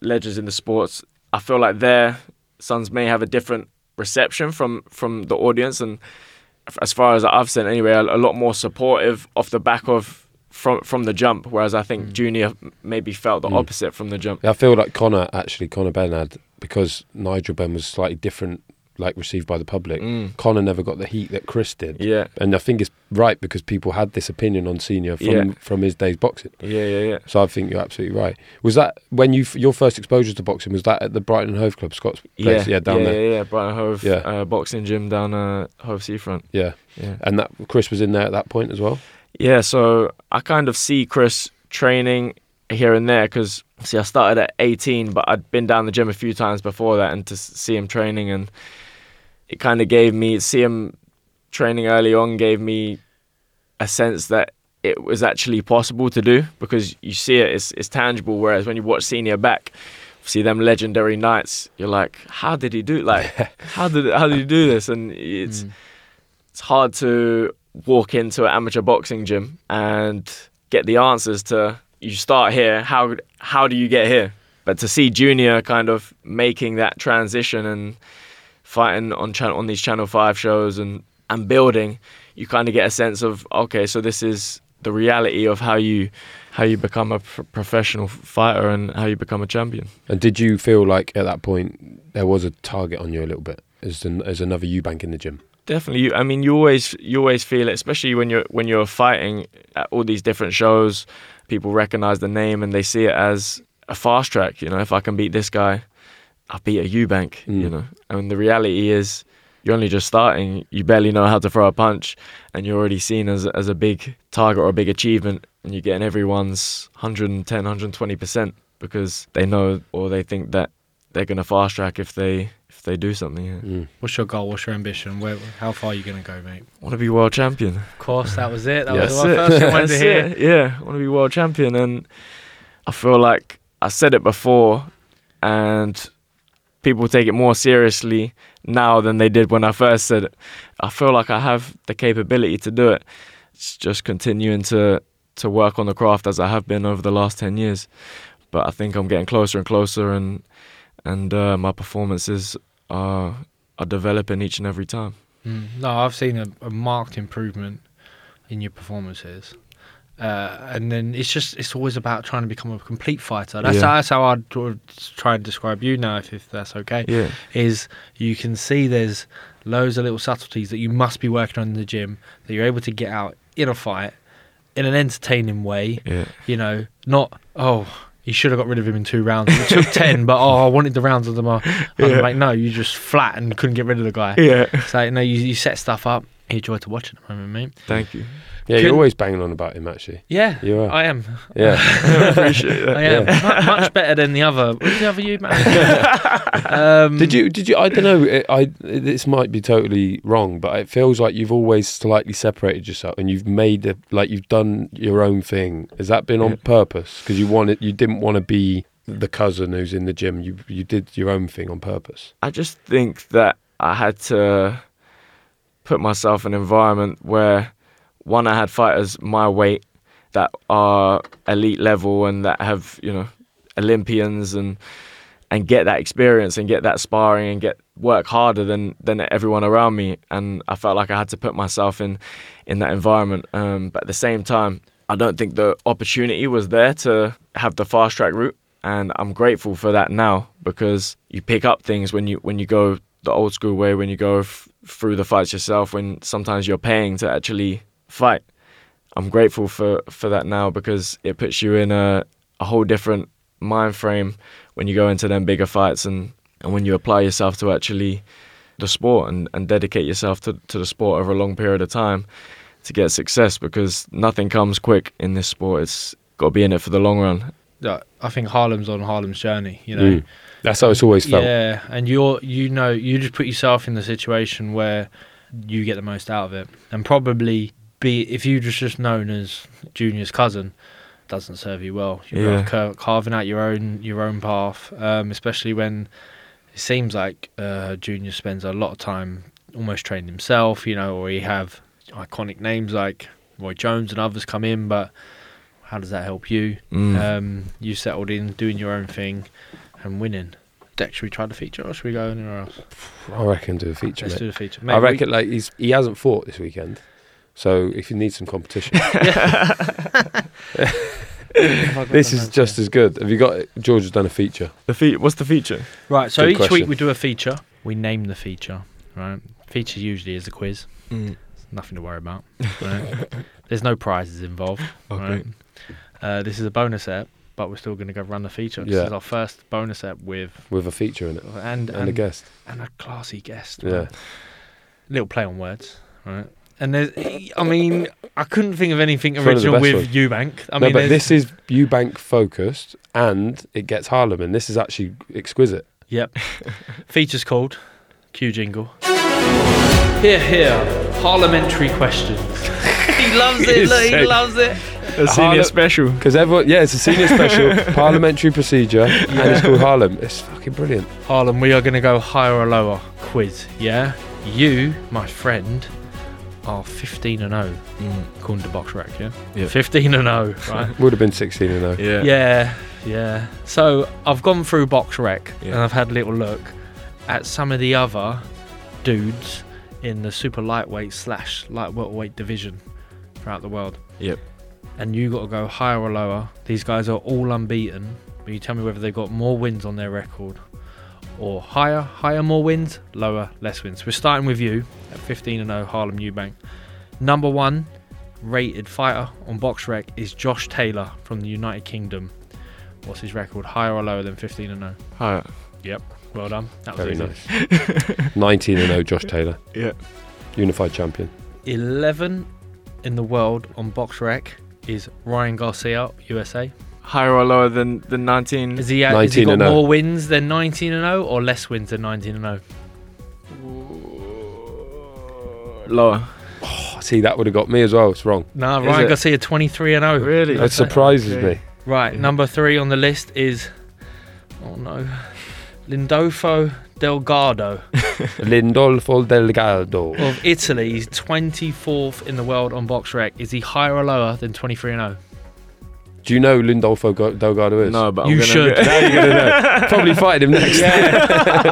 Speaker 5: legends in the sports, I feel like their sons may have a different reception from from the audience, and as far as I've seen anyway, a, a lot more supportive off the back of from from the jump. Whereas I
Speaker 1: Mm.
Speaker 5: think Junior maybe felt the
Speaker 2: Mm.
Speaker 5: opposite from the jump.
Speaker 2: Yeah, I feel like Conor actually Conor Benn had because Nigel Benn was slightly different, like received by the public.
Speaker 5: Mm.
Speaker 2: Conor never got the heat that Chris did.
Speaker 5: Yeah,
Speaker 2: And I think it's right because people had this opinion on Senior from
Speaker 5: Yeah.
Speaker 2: from his days boxing.
Speaker 5: yeah, yeah, yeah.
Speaker 2: So I think you're absolutely right. Was that when you your first exposure to boxing? Was that at the Brighton Hove Club, Scott's place? Yeah, down
Speaker 5: yeah,
Speaker 2: there.
Speaker 5: Yeah, yeah, Brighton Hove
Speaker 2: Yeah.
Speaker 5: uh, boxing gym down uh, Hove Seafront.
Speaker 2: Yeah.
Speaker 5: Yeah.
Speaker 2: And that Chris was in there at that point as well.
Speaker 5: Yeah, so I kind of see Chris training here and there because see, I started at 18, but I'd been down the gym a few times before that, and to see him training, and it kind of gave me see him training early on gave me a sense that it was actually possible to do because you see it, it's, it's tangible. Whereas when you watch senior back, see them legendary nights, you're like, how did he do? Like, <laughs> how did how did he do this? And it's mm. it's hard to walk into an amateur boxing gym and get the answers to you start here how how do you get here but to see junior kind of making that transition and fighting on channel on these channel 5 shows and and building you kind of get a sense of okay so this is the reality of how you how you become a pr- professional fighter and how you become a champion
Speaker 2: And did you feel like at that point there was a target on you a little bit as an, as another Eubank in the gym?
Speaker 5: Definitely. I mean, you always you always feel it, especially when you're when you're fighting at all these different shows. People recognize the name and they see it as a fast track. You know, if I can beat this guy, I'll beat a Eubank. You
Speaker 2: Mm.
Speaker 5: know, and the reality is, you're only just starting. You barely know how to throw a punch, and you're already seen as as a big target or a big achievement, and you're getting everyone's 110, 120 percent because they know or they think that they're gonna fast track if they if they do something. Yeah.
Speaker 2: Mm.
Speaker 1: What's your goal? What's your ambition? Where, how far are you going to go, mate?
Speaker 5: Want to be world champion.
Speaker 1: Of course, that was it. That
Speaker 2: Yeah.
Speaker 1: was the first thing I wanted to hear.
Speaker 5: it. Yeah, I want to be world champion, and I feel like I said it before, and people take it more seriously now than they did when I first said it. I feel like I have the capability to do it. It's just continuing to to work on the craft as I have been over the last ten years. But I think I'm getting closer and closer, and and uh, my performances are are developing each and every time.
Speaker 1: Mm. No, I've seen a, a marked improvement in your performances. Uh, and then it's just it's always about trying to become a complete fighter. That's
Speaker 5: Yeah.
Speaker 1: how, that's how I'd try and describe you now, if, if that's okay.
Speaker 5: Yeah.
Speaker 1: Is you can see there's loads of little subtleties that you must be working on in the gym that you're able to get out in a fight in an entertaining way.
Speaker 5: Yeah.
Speaker 1: You know, not oh you should have got rid of him in two rounds. It took <laughs> ten, but oh I wanted the rounds of them. Uh,
Speaker 5: Yeah.
Speaker 1: Like no, you just flat and couldn't get rid of the guy.
Speaker 5: Yeah.
Speaker 1: So no, you, you set stuff up. You enjoy to watch at the moment, mate.
Speaker 5: Thank you. <sighs>
Speaker 2: Yeah,
Speaker 1: Could-
Speaker 2: you're always banging on about him actually.
Speaker 1: Yeah,
Speaker 2: You are.
Speaker 1: I am.
Speaker 2: Yeah. <laughs> <laughs>
Speaker 5: Appreciate that.
Speaker 1: I am Mu- much better than the other. What's the other you, man? <laughs> um,
Speaker 2: Did you? Did you? I don't know. It, I this might be totally wrong, but it feels like you've always slightly separated yourself, and you've made it like you've done your own thing. Has that been on
Speaker 5: Yeah.
Speaker 2: purpose? Because you wanted, you didn't want to be the cousin who's in the gym. You you did your own thing on purpose.
Speaker 5: I just think that I had to put myself in an environment where one, I had fighters my weight that are elite level and that have, you know, Olympians and and get that experience and get that sparring and get work harder than than everyone around me. And I felt like I had to put myself in in that environment. Um, but at the same time, I don't think the opportunity was there to have the fast track route. And I'm grateful for that now because you pick up things when you when you go the old school way, when you go through the fights yourself, when sometimes you're paying to actually fight. I'm grateful for, for that now because it puts you in a, a whole different mind frame when you go into them bigger fights and, and when you apply yourself to actually the sport and, and dedicate yourself to, to the sport over a long period of time to get success because nothing comes quick in this sport. It's got to be in it for the long run.
Speaker 1: Yeah, I think Harlem's on Harlem's journey. You know.
Speaker 2: Mm. That's how it's always felt.
Speaker 1: Yeah, and you're you know you just put yourself in the situation where you get the most out of it, and probably be if you just just known as Junior's cousin doesn't serve you well. You're
Speaker 5: Yeah.
Speaker 1: car- carving out your own your own path, um, especially when it seems like uh, Junior spends a lot of time almost training himself. You know, or he have iconic names like Roy Jones and others come in, but how does that help you?
Speaker 5: Mm.
Speaker 1: Um, you settled in doing your own thing and winning. Dec, should we try the feature or should we go anywhere else?
Speaker 2: I reckon do a feature.
Speaker 1: Let's
Speaker 2: mate.
Speaker 1: do the feature.
Speaker 2: I
Speaker 1: Mate, we-
Speaker 2: reckon like he's he hasn't fought this weekend. So if you need some competition, <laughs> <laughs> this is just as good. Have you got George has done a feature?
Speaker 5: The fe- What's the feature?
Speaker 1: Right, so
Speaker 2: Good
Speaker 1: each week we do a feature. We name the feature. Right, feature usually is a quiz. Nothing to worry about. Right? <laughs> There's no prizes involved.
Speaker 5: Okay.
Speaker 1: Right? Uh, this is a bonus app, but we're still going to go run the feature. This
Speaker 2: Yeah.
Speaker 1: is our first bonus app with
Speaker 2: With a feature in it
Speaker 1: and
Speaker 2: and a guest.
Speaker 1: and a classy guest.
Speaker 2: Yeah.
Speaker 1: right? Little play on words, right? And there's, I mean, I couldn't think of anything
Speaker 2: It's one of
Speaker 1: original with
Speaker 2: ones.
Speaker 1: Eubank. I
Speaker 2: no,
Speaker 1: mean,
Speaker 2: but this is Eubank focused, and it gets Harlem, and this is actually exquisite.
Speaker 1: Yep. <laughs> Features called Q jingle. Here, here. Parliamentary questions. <laughs> he loves it. Look, he loves it.
Speaker 5: A senior
Speaker 2: Harlem-
Speaker 5: special.
Speaker 2: Because everyone, yeah, it's a senior special <laughs> parliamentary procedure, and it's called Harlem. It's fucking brilliant.
Speaker 1: Harlem, we are going to go higher or lower quiz. Yeah. You, my friend, are 15 and 0 according to BoxRec. Yeah.
Speaker 5: Yeah.
Speaker 1: 15 and 0. Right.
Speaker 2: Would have been 16 and 0.
Speaker 5: Yeah.
Speaker 1: Yeah, yeah. So I've gone through BoxRec and I've had a little look at some of the other dudes in the super lightweight slash light welterweight division throughout the world.
Speaker 5: Yep.
Speaker 1: And you got to go higher or lower. These guys are all unbeaten. But you tell me whether they've got more wins on their record or higher, higher, more wins, lower, less wins. We're starting with you at 15 and 0, Harlem Eubank. Number one rated fighter on BoxRec is Josh Taylor from the United Kingdom. What's his record? Higher or lower than 15 and 0?
Speaker 5: Higher. Yep.
Speaker 1: Well done. That was
Speaker 2: Very
Speaker 1: easy.
Speaker 2: nice. <laughs> 19 and 0, Josh Taylor,
Speaker 5: Yeah.
Speaker 2: unified champion.
Speaker 1: 11 in the world on BoxRec is Ryan Garcia, USA.
Speaker 5: Higher or lower than than 19?
Speaker 1: Is he, uh, has he got
Speaker 2: and 0.
Speaker 1: more wins than 19 and 0 or less wins than 19 and 0?
Speaker 5: Lower.
Speaker 2: Oh, see, that would have got me as well. It's wrong.
Speaker 1: No,
Speaker 5: Is
Speaker 1: Ryan
Speaker 5: it?
Speaker 1: Garcia 23 and 0.
Speaker 5: Really?
Speaker 2: That surprises
Speaker 5: Okay.
Speaker 2: me.
Speaker 1: Right,
Speaker 5: Yeah.
Speaker 1: number three on the list is oh no, Lindolfo Delgado <laughs>
Speaker 2: Lindolfo Delgado.
Speaker 1: of Italy. He's 24th in the world on BoxRec. Is he higher or lower than 23 and 0?
Speaker 2: Do you know who Lindolfo Go- Delgado is?
Speaker 5: No, but I'm
Speaker 1: You
Speaker 5: gonna
Speaker 1: should. <laughs>
Speaker 2: Now you're going to know. Probably fight him next.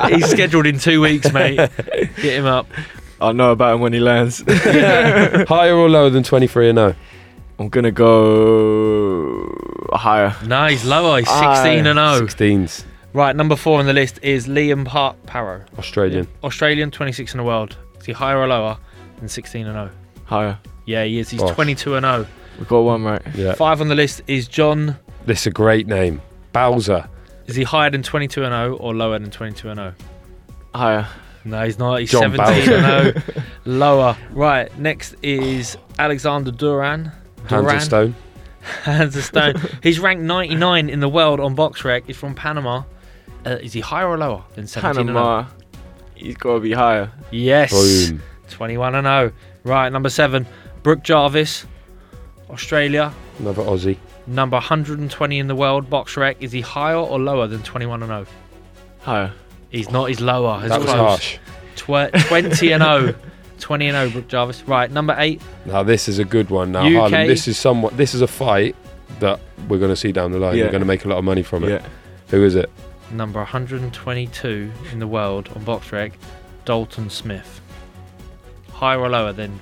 Speaker 2: <laughs>
Speaker 1: He's scheduled in two weeks, mate. Get him up.
Speaker 5: I'll know about him when he lands.
Speaker 2: Higher or lower than 23 and oh? 0?
Speaker 5: I'm gonna go higher.
Speaker 1: No, he's lower. He's
Speaker 5: Aye.
Speaker 1: 16 and 0.
Speaker 2: 16s.
Speaker 1: Right, number four on the list is Liam Par- Paro,
Speaker 2: Australian.
Speaker 1: Australian, 26 in the world. Is he higher or lower than 16 and 0?
Speaker 5: Higher.
Speaker 1: Yeah, he is. He's
Speaker 2: Bosh.
Speaker 1: 22 and 0.
Speaker 5: We've got one right.
Speaker 2: Yeah.
Speaker 1: Five on the list is John.
Speaker 2: This is a great name. Bauza.
Speaker 1: Is he higher than 22 and 0 or lower than 22 and 0?
Speaker 5: Higher.
Speaker 1: No, he's not. He's
Speaker 2: John
Speaker 1: 17 and 0. <laughs> Lower. Right. Next is Alexander Duran.
Speaker 2: Hands
Speaker 1: Duran.
Speaker 2: of stone. <laughs>
Speaker 1: Hands of stone. <laughs> He's ranked 99 in the world on BoxRec. He's from Panama. Uh, is he higher or lower than 17 and 0?
Speaker 5: Panama. He's got to be higher.
Speaker 1: Yes.
Speaker 2: Boom.
Speaker 1: 21 and 0. Right. Number seven, Brock Jarvis, Australia.
Speaker 2: Another Aussie.
Speaker 1: Number 120 in the world BoxRec. Is he higher or lower than 21 and 0?
Speaker 5: Higher.
Speaker 1: He's not. He's lower. It's
Speaker 2: That was
Speaker 1: close.
Speaker 2: harsh.
Speaker 1: Tw- <laughs> 20 and 0. 20 and 0, Brock Jarvis. Right, number 8.
Speaker 2: Now this is a good one. Now
Speaker 1: UK.
Speaker 2: Harlem, this is somewhat. This is a fight that we're going to see down the line.
Speaker 5: Yeah.
Speaker 2: We're going to make a lot of money from it.
Speaker 5: Yeah.
Speaker 2: Who is it?
Speaker 1: Number 122 in the world on BoxRec, Dalton Smith. Higher or lower than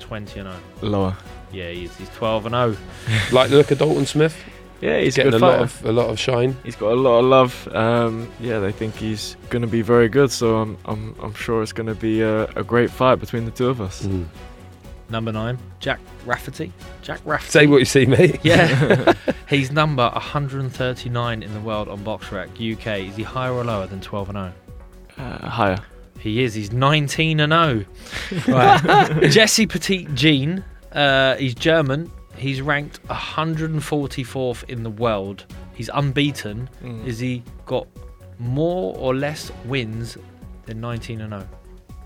Speaker 1: 20 and 0?
Speaker 5: Lower.
Speaker 1: Yeah, he is. He's 12 and 0. <laughs>
Speaker 2: Like the look of Dalton Smith.
Speaker 5: Yeah, he's a
Speaker 2: getting
Speaker 5: good
Speaker 2: a lot of a lot of shine.
Speaker 5: He's got a lot of love. Um, yeah, they think he's gonna be very good. So I'm I'm I'm sure it's gonna be a, a great fight between the two of us.
Speaker 2: Mm.
Speaker 1: Number 9, Jack Rafferty. Jack Rafferty.
Speaker 2: Say what you see, mate. <laughs>
Speaker 1: Yeah. <laughs> He's number 139 in the world on BoxRec, UK. Is he higher or lower than 12 and 0?
Speaker 5: Uh, higher.
Speaker 1: He is. He's 19 and 0. <laughs> Right. Jesse Petit Jean. Uh, he's German. He's ranked 144th in the world. He's unbeaten.
Speaker 5: Mm.
Speaker 1: Is he got more or less wins than 19 and 0?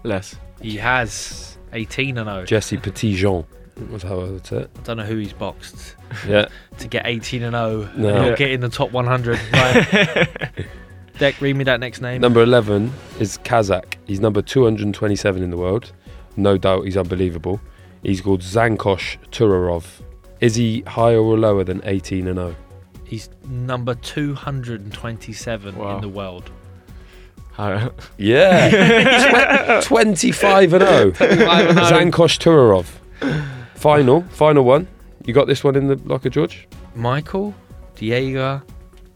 Speaker 5: Less.
Speaker 1: He has 18 and 0.
Speaker 2: Jesse Petitjean. Was how I would say it.
Speaker 1: I don't know who he's boxed
Speaker 2: Yeah. <laughs>
Speaker 1: to get 18 and 0
Speaker 2: No.
Speaker 1: and
Speaker 5: Yeah.
Speaker 1: get in the top 100. <laughs> Right. Dec, read me that next name.
Speaker 2: Number 11 is Kazakh. He's number 227 in the world. No doubt he's unbelievable. He's called Zhankosh Turarov. Is he higher or lower than 18 and oh? 0?
Speaker 1: He's number 227
Speaker 5: Wow.
Speaker 1: in the world.
Speaker 2: Yeah. <laughs> Tw- 25 and 0.
Speaker 1: 25 and 0.
Speaker 2: Zhankosh Turarov. Final, final one. You got this one in the locker, George?
Speaker 1: Michael Diego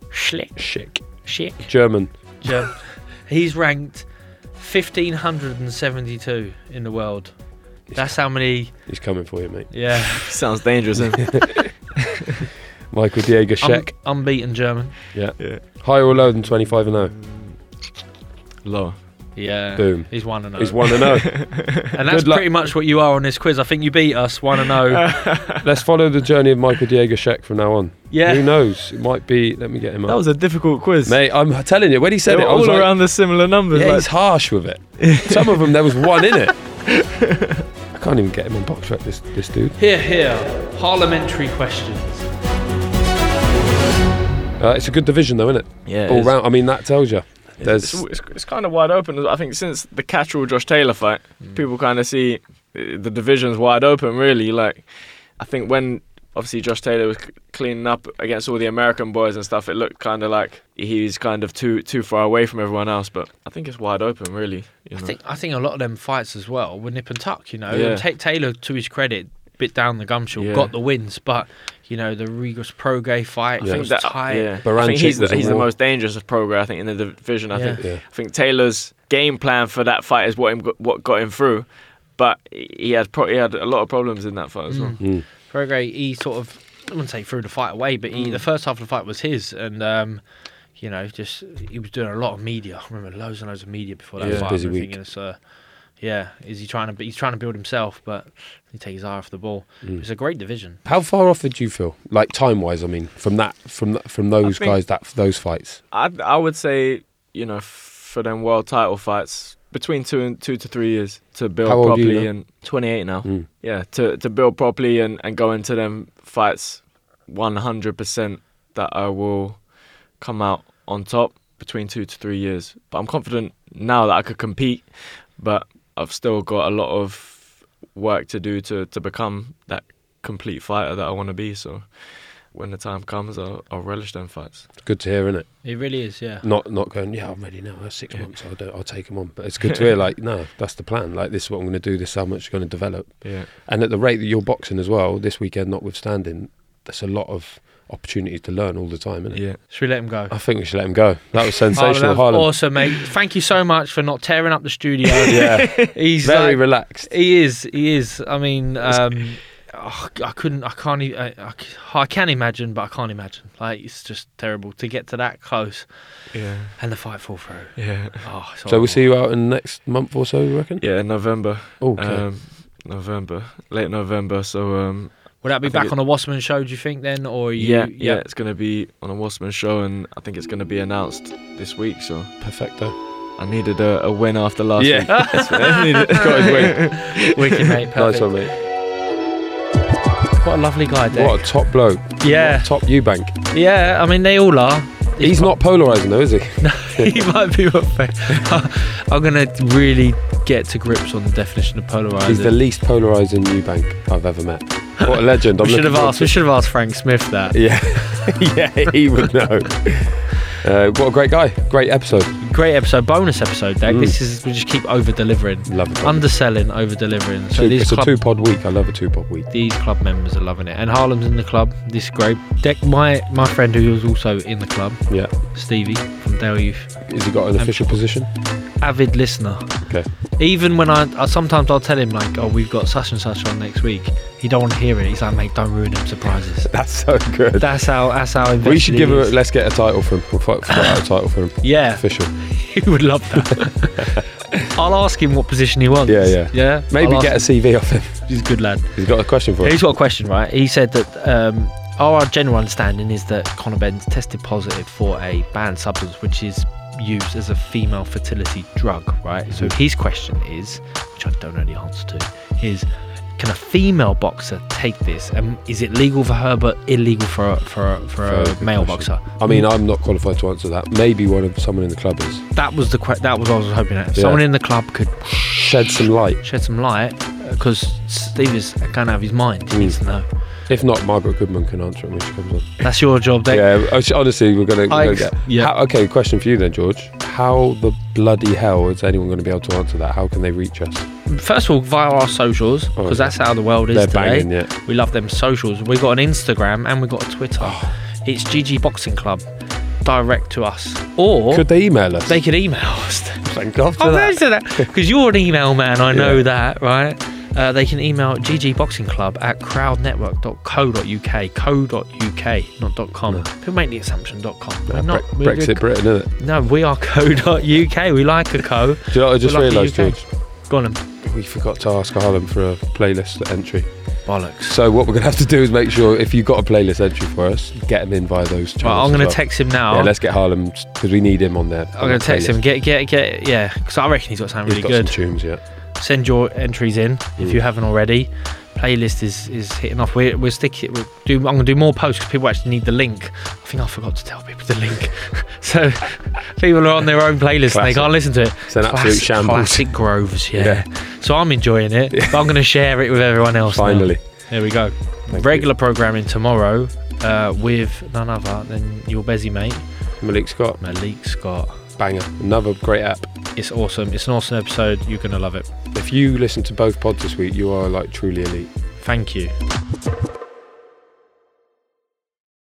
Speaker 1: Schlick.
Speaker 2: Schick.
Speaker 1: Schick.
Speaker 2: German.
Speaker 1: Germ- <laughs> He's ranked 1572 in the world. That's how many.
Speaker 2: He's coming for you, mate.
Speaker 1: Yeah. <laughs>
Speaker 5: Sounds dangerous. Isn't it? <laughs>
Speaker 2: Michael Diego
Speaker 1: Un- unbeaten German.
Speaker 2: yeah.
Speaker 5: yeah.
Speaker 2: Higher or lower than 25 and 0?
Speaker 5: Low.
Speaker 1: Yeah.
Speaker 2: Boom.
Speaker 1: He's 1 and 0.
Speaker 2: He's 1 and 0. <laughs>
Speaker 1: And that's pretty much what you are on this quiz. I think you beat us 1 and 0. <laughs>
Speaker 2: Let's follow the journey of Michael Diego Scheck from now on.
Speaker 1: Yeah.
Speaker 2: Who knows? It might be. Let me get him up.
Speaker 5: That was a difficult quiz.
Speaker 2: Mate, I'm telling you, when he
Speaker 5: they
Speaker 2: said
Speaker 5: were
Speaker 2: it, I was
Speaker 5: all
Speaker 2: like,
Speaker 5: around the similar numbers.
Speaker 2: yeah,
Speaker 5: like-
Speaker 2: he's harsh with it. Some of them, there was one in it. I can't even get him on BoxRec, this, this dude.
Speaker 1: Here, here. Parliamentary questions.
Speaker 2: Uh, it's a good division, though, isn't it?
Speaker 5: yeah,
Speaker 2: All
Speaker 5: it's-
Speaker 2: round. I mean, that tells you.
Speaker 5: It's,
Speaker 2: There's-
Speaker 5: it's, it's, it's kind of wide open. I think since the Catterall Josh Taylor fight, people kind of see uh, the division's wide open. Really, like I think when obviously Josh Taylor was cleaning up against all the American boys and stuff, it looked kind of like he's kind of too too far away from everyone else. But I think it's wide open, really. You
Speaker 1: I think I think a lot of them fights as well were nip and tuck. You know,
Speaker 5: Yeah.
Speaker 1: And Taylor, to his credit, bit down the gumshoe,
Speaker 5: Yeah.
Speaker 1: got the wins, but you know the Regis Prograis fight
Speaker 5: I think
Speaker 1: was
Speaker 5: that,
Speaker 1: tight.
Speaker 5: yeah. I think he's the, he's the most dangerous of Prograis. I think in the division. I
Speaker 1: Yeah.
Speaker 5: think
Speaker 2: Yeah.
Speaker 5: I think Taylor's game plan for that fight is what him got, what got him through, but he had pro- he had a lot of problems in that fight as well.
Speaker 2: Mm.
Speaker 1: Prograis, he sort of I wouldn't say threw the fight away, but he,
Speaker 5: Mm.
Speaker 1: the first half of the fight was his, and um, you know, just he was doing a lot of media. I remember loads and loads of media before that
Speaker 5: Yeah.
Speaker 1: fight.
Speaker 2: Busy week.
Speaker 1: thinking it's, uh, yeah, is he trying to? He's trying to build himself, but he takes his eye off the ball.
Speaker 2: Mm.
Speaker 1: It's a great division.
Speaker 2: How far off did you feel, like time wise? I mean, from that, from from those guys, that those fights.
Speaker 5: I I would say you know for them world title fights between two and two to three years to build
Speaker 2: How old are you
Speaker 5: properly
Speaker 2: now?
Speaker 5: and 28 now.
Speaker 2: Mm.
Speaker 5: Yeah, to to build properly and and go into them fights 100% that I will come out on top between two to three years. But I'm confident now that I could compete, but I've still got a lot of work to do to to become that complete fighter that I want to be. So. When the time comes, I'll, I'll relish them fights.
Speaker 2: It's good to hear, isn't it?
Speaker 1: It really is, yeah.
Speaker 2: Not not going. Yeah, I'm ready now. That's six months. I'll do, I'll take him on. But it's good to hear. <laughs> Like, no, that's the plan. Like, this is what I'm going to do. This is how much you're going to develop.
Speaker 5: Yeah.
Speaker 2: And at the rate that you're boxing as well, this weekend notwithstanding, there's a lot of opportunities to learn all the time, isn't it?
Speaker 5: Yeah.
Speaker 1: Should we let him go?
Speaker 2: I think we should let him go. That was <laughs> sensational,
Speaker 1: Harlem,
Speaker 2: Harlem.
Speaker 1: Awesome, mate. Thank you so much for not tearing up the studio. <laughs> <laughs>
Speaker 2: Yeah,
Speaker 1: He's
Speaker 2: very
Speaker 1: like-
Speaker 2: relaxed.
Speaker 1: He is. He is. I mean, um, oh, I couldn't. I can't. I can imagine, but I can't imagine. Like it's just terrible to get to that close
Speaker 5: Yeah.
Speaker 1: and the fight fall through.
Speaker 5: Yeah.
Speaker 1: Oh,
Speaker 2: So we'll see you out in the next month or so, you reckon?
Speaker 5: Yeah, November.
Speaker 2: Oh, okay.
Speaker 5: Um, November, late November. So um,
Speaker 1: Will that be
Speaker 5: I
Speaker 1: back
Speaker 5: it-
Speaker 1: on a Wasserman show? Do you think then, or are you,
Speaker 5: yeah, yeah, it's gonna be on a Wasserman show, and I think it's gonna be announced this week. So
Speaker 2: Perfecto.
Speaker 5: I needed a, a win after last
Speaker 2: Yeah.
Speaker 5: week. <laughs> That's what I needed. <laughs>
Speaker 2: Got his win.
Speaker 1: Wicked, mate. <laughs>
Speaker 2: Nice
Speaker 1: Perfect.
Speaker 2: one, mate.
Speaker 1: What a lovely guy, Dave.
Speaker 2: What a top bloke.
Speaker 1: Yeah.
Speaker 2: What a top Eubank.
Speaker 1: Yeah, I mean they all are.
Speaker 2: He's not polarising though, is he? <laughs>
Speaker 1: No, he might be <laughs> I'm gonna really get to grips on the definition of polarizing.
Speaker 2: He's the least polarising Eubank I've ever met. What a legend. I'm
Speaker 1: we should have asked. We should have asked Frank Smith that.
Speaker 2: Yeah, <laughs> yeah, he would know. Uh, what a great guy. Great episode.
Speaker 1: Great episode, bonus episode, Dave.
Speaker 2: Mm.
Speaker 1: This is we just keep over delivering,
Speaker 2: Love it.
Speaker 1: underselling, over delivering. So
Speaker 2: Two-
Speaker 1: these
Speaker 2: it's a two pod week. I love a two pod week.
Speaker 1: these club members are loving it, and Harlem's in the club. This is great. Dec, my my friend who was also in the club,
Speaker 2: Yeah.
Speaker 1: Stevie from Dale Youth,
Speaker 2: Has he got an
Speaker 1: Um,
Speaker 2: official position?
Speaker 1: Avid listener.
Speaker 2: Okay.
Speaker 1: Even when I, I sometimes I'll tell him like, oh, we've got such and such on next week. He don't want to hear it. He's like, mate, don't ruin them surprises. <laughs>
Speaker 2: That's so good.
Speaker 1: That's how. That's how.
Speaker 2: we should give him. A, let's get a title for him. We'll fight, fight out a <laughs> title for him.
Speaker 1: Yeah,
Speaker 2: Official. <laughs>
Speaker 1: he would love that. I'll ask him what position he wants.
Speaker 2: Yeah, yeah.
Speaker 1: yeah.
Speaker 2: Maybe get a
Speaker 1: him.
Speaker 2: CV off him.
Speaker 1: He's a good lad.
Speaker 2: He's got a question for us.
Speaker 1: He's got a question, right? He said that um, our general understanding is that Conor Benn's tested positive for a banned substance, which is used as a female fertility drug, right? So
Speaker 2: Mm-hmm.
Speaker 1: his question is, which I don't know the answer to, is can a female boxer take this? And is it legal for her but illegal for a, for a, for a male
Speaker 2: question.
Speaker 1: boxer?
Speaker 2: I mean, I'm not qualified to answer that. Maybe one of someone in the club is.
Speaker 1: That was the que- that was what I was hoping at. If
Speaker 2: Yeah.
Speaker 1: someone in the club could
Speaker 2: Shed some light.
Speaker 1: shed some light, because Steve is kind of have his mind. He
Speaker 2: Mm.
Speaker 1: needs to know.
Speaker 2: If not, Margaret Goodman can answer it when she comes on.
Speaker 1: That's your job, Dave.
Speaker 2: Yeah, honestly, we're going to get.
Speaker 1: yeah.
Speaker 2: How, okay, question for you then, George. How the bloody hell is anyone going to be able to answer that? How can they reach us?
Speaker 1: first of all, via our socials, because
Speaker 2: Oh, yeah.
Speaker 1: that's how the world is
Speaker 2: They're
Speaker 1: today.
Speaker 2: banging, yeah.
Speaker 1: We love them socials. We've got an Instagram and we've got a Twitter.
Speaker 2: Oh.
Speaker 1: It's GG Boxing Club. Direct to us, or
Speaker 2: Could they email us?
Speaker 1: they could email us.
Speaker 2: Thank God for
Speaker 1: I'm
Speaker 2: that.
Speaker 1: glad you said that because you're an email man. I know <laughs>
Speaker 2: Yeah.
Speaker 1: that, right? Uh, they can email ggboxingclub at crowdnetwork.co.uk, co.uk, not .com. People make the assumption .com.
Speaker 2: Uh,
Speaker 1: not,
Speaker 2: Bre- Brexit Britain, isn't it?
Speaker 1: No, we are co.uk. We like a co. <laughs>
Speaker 2: Do you know what I just
Speaker 1: like
Speaker 2: realised. George?
Speaker 1: Go on, then.
Speaker 2: We forgot to ask Harlem for a playlist entry.
Speaker 1: bollocks.
Speaker 2: So what we're going to have to do is make sure if you've got a playlist entry for us, get them in via those channels.
Speaker 1: Right, I'm going to
Speaker 2: well.
Speaker 1: text him now.
Speaker 2: Yeah, let's get Harlem because we need him on there.
Speaker 1: I'm going to text him. Get, get, get. Yeah, because I reckon he's got something
Speaker 2: He's
Speaker 1: really
Speaker 2: got
Speaker 1: good.
Speaker 2: some tunes, yeah.
Speaker 1: Send your entries in if
Speaker 2: Mm.
Speaker 1: you haven't already. Playlist is is hitting off. We're we're sticking. We're do, I'm going to do more posts because people actually need the link. I think I forgot to tell people the link. <laughs> so people are on their own playlist and they
Speaker 2: Classic.
Speaker 1: can't listen to it.
Speaker 2: It's an absolute shambles.
Speaker 1: Classic Groves, yeah.
Speaker 2: Yeah.
Speaker 1: So I'm enjoying it. But I'm going to share it with everyone else. now.
Speaker 2: Finally.
Speaker 1: There we go. Regular programming tomorrow uh, with none other than your busy mate,
Speaker 2: Malik Scott,
Speaker 1: Malik Scott.
Speaker 2: Banger. Another great app.
Speaker 1: It's awesome. It's an awesome episode. You're going to love it.
Speaker 2: If you listen to both pods this week, you are like truly elite.
Speaker 1: Thank you.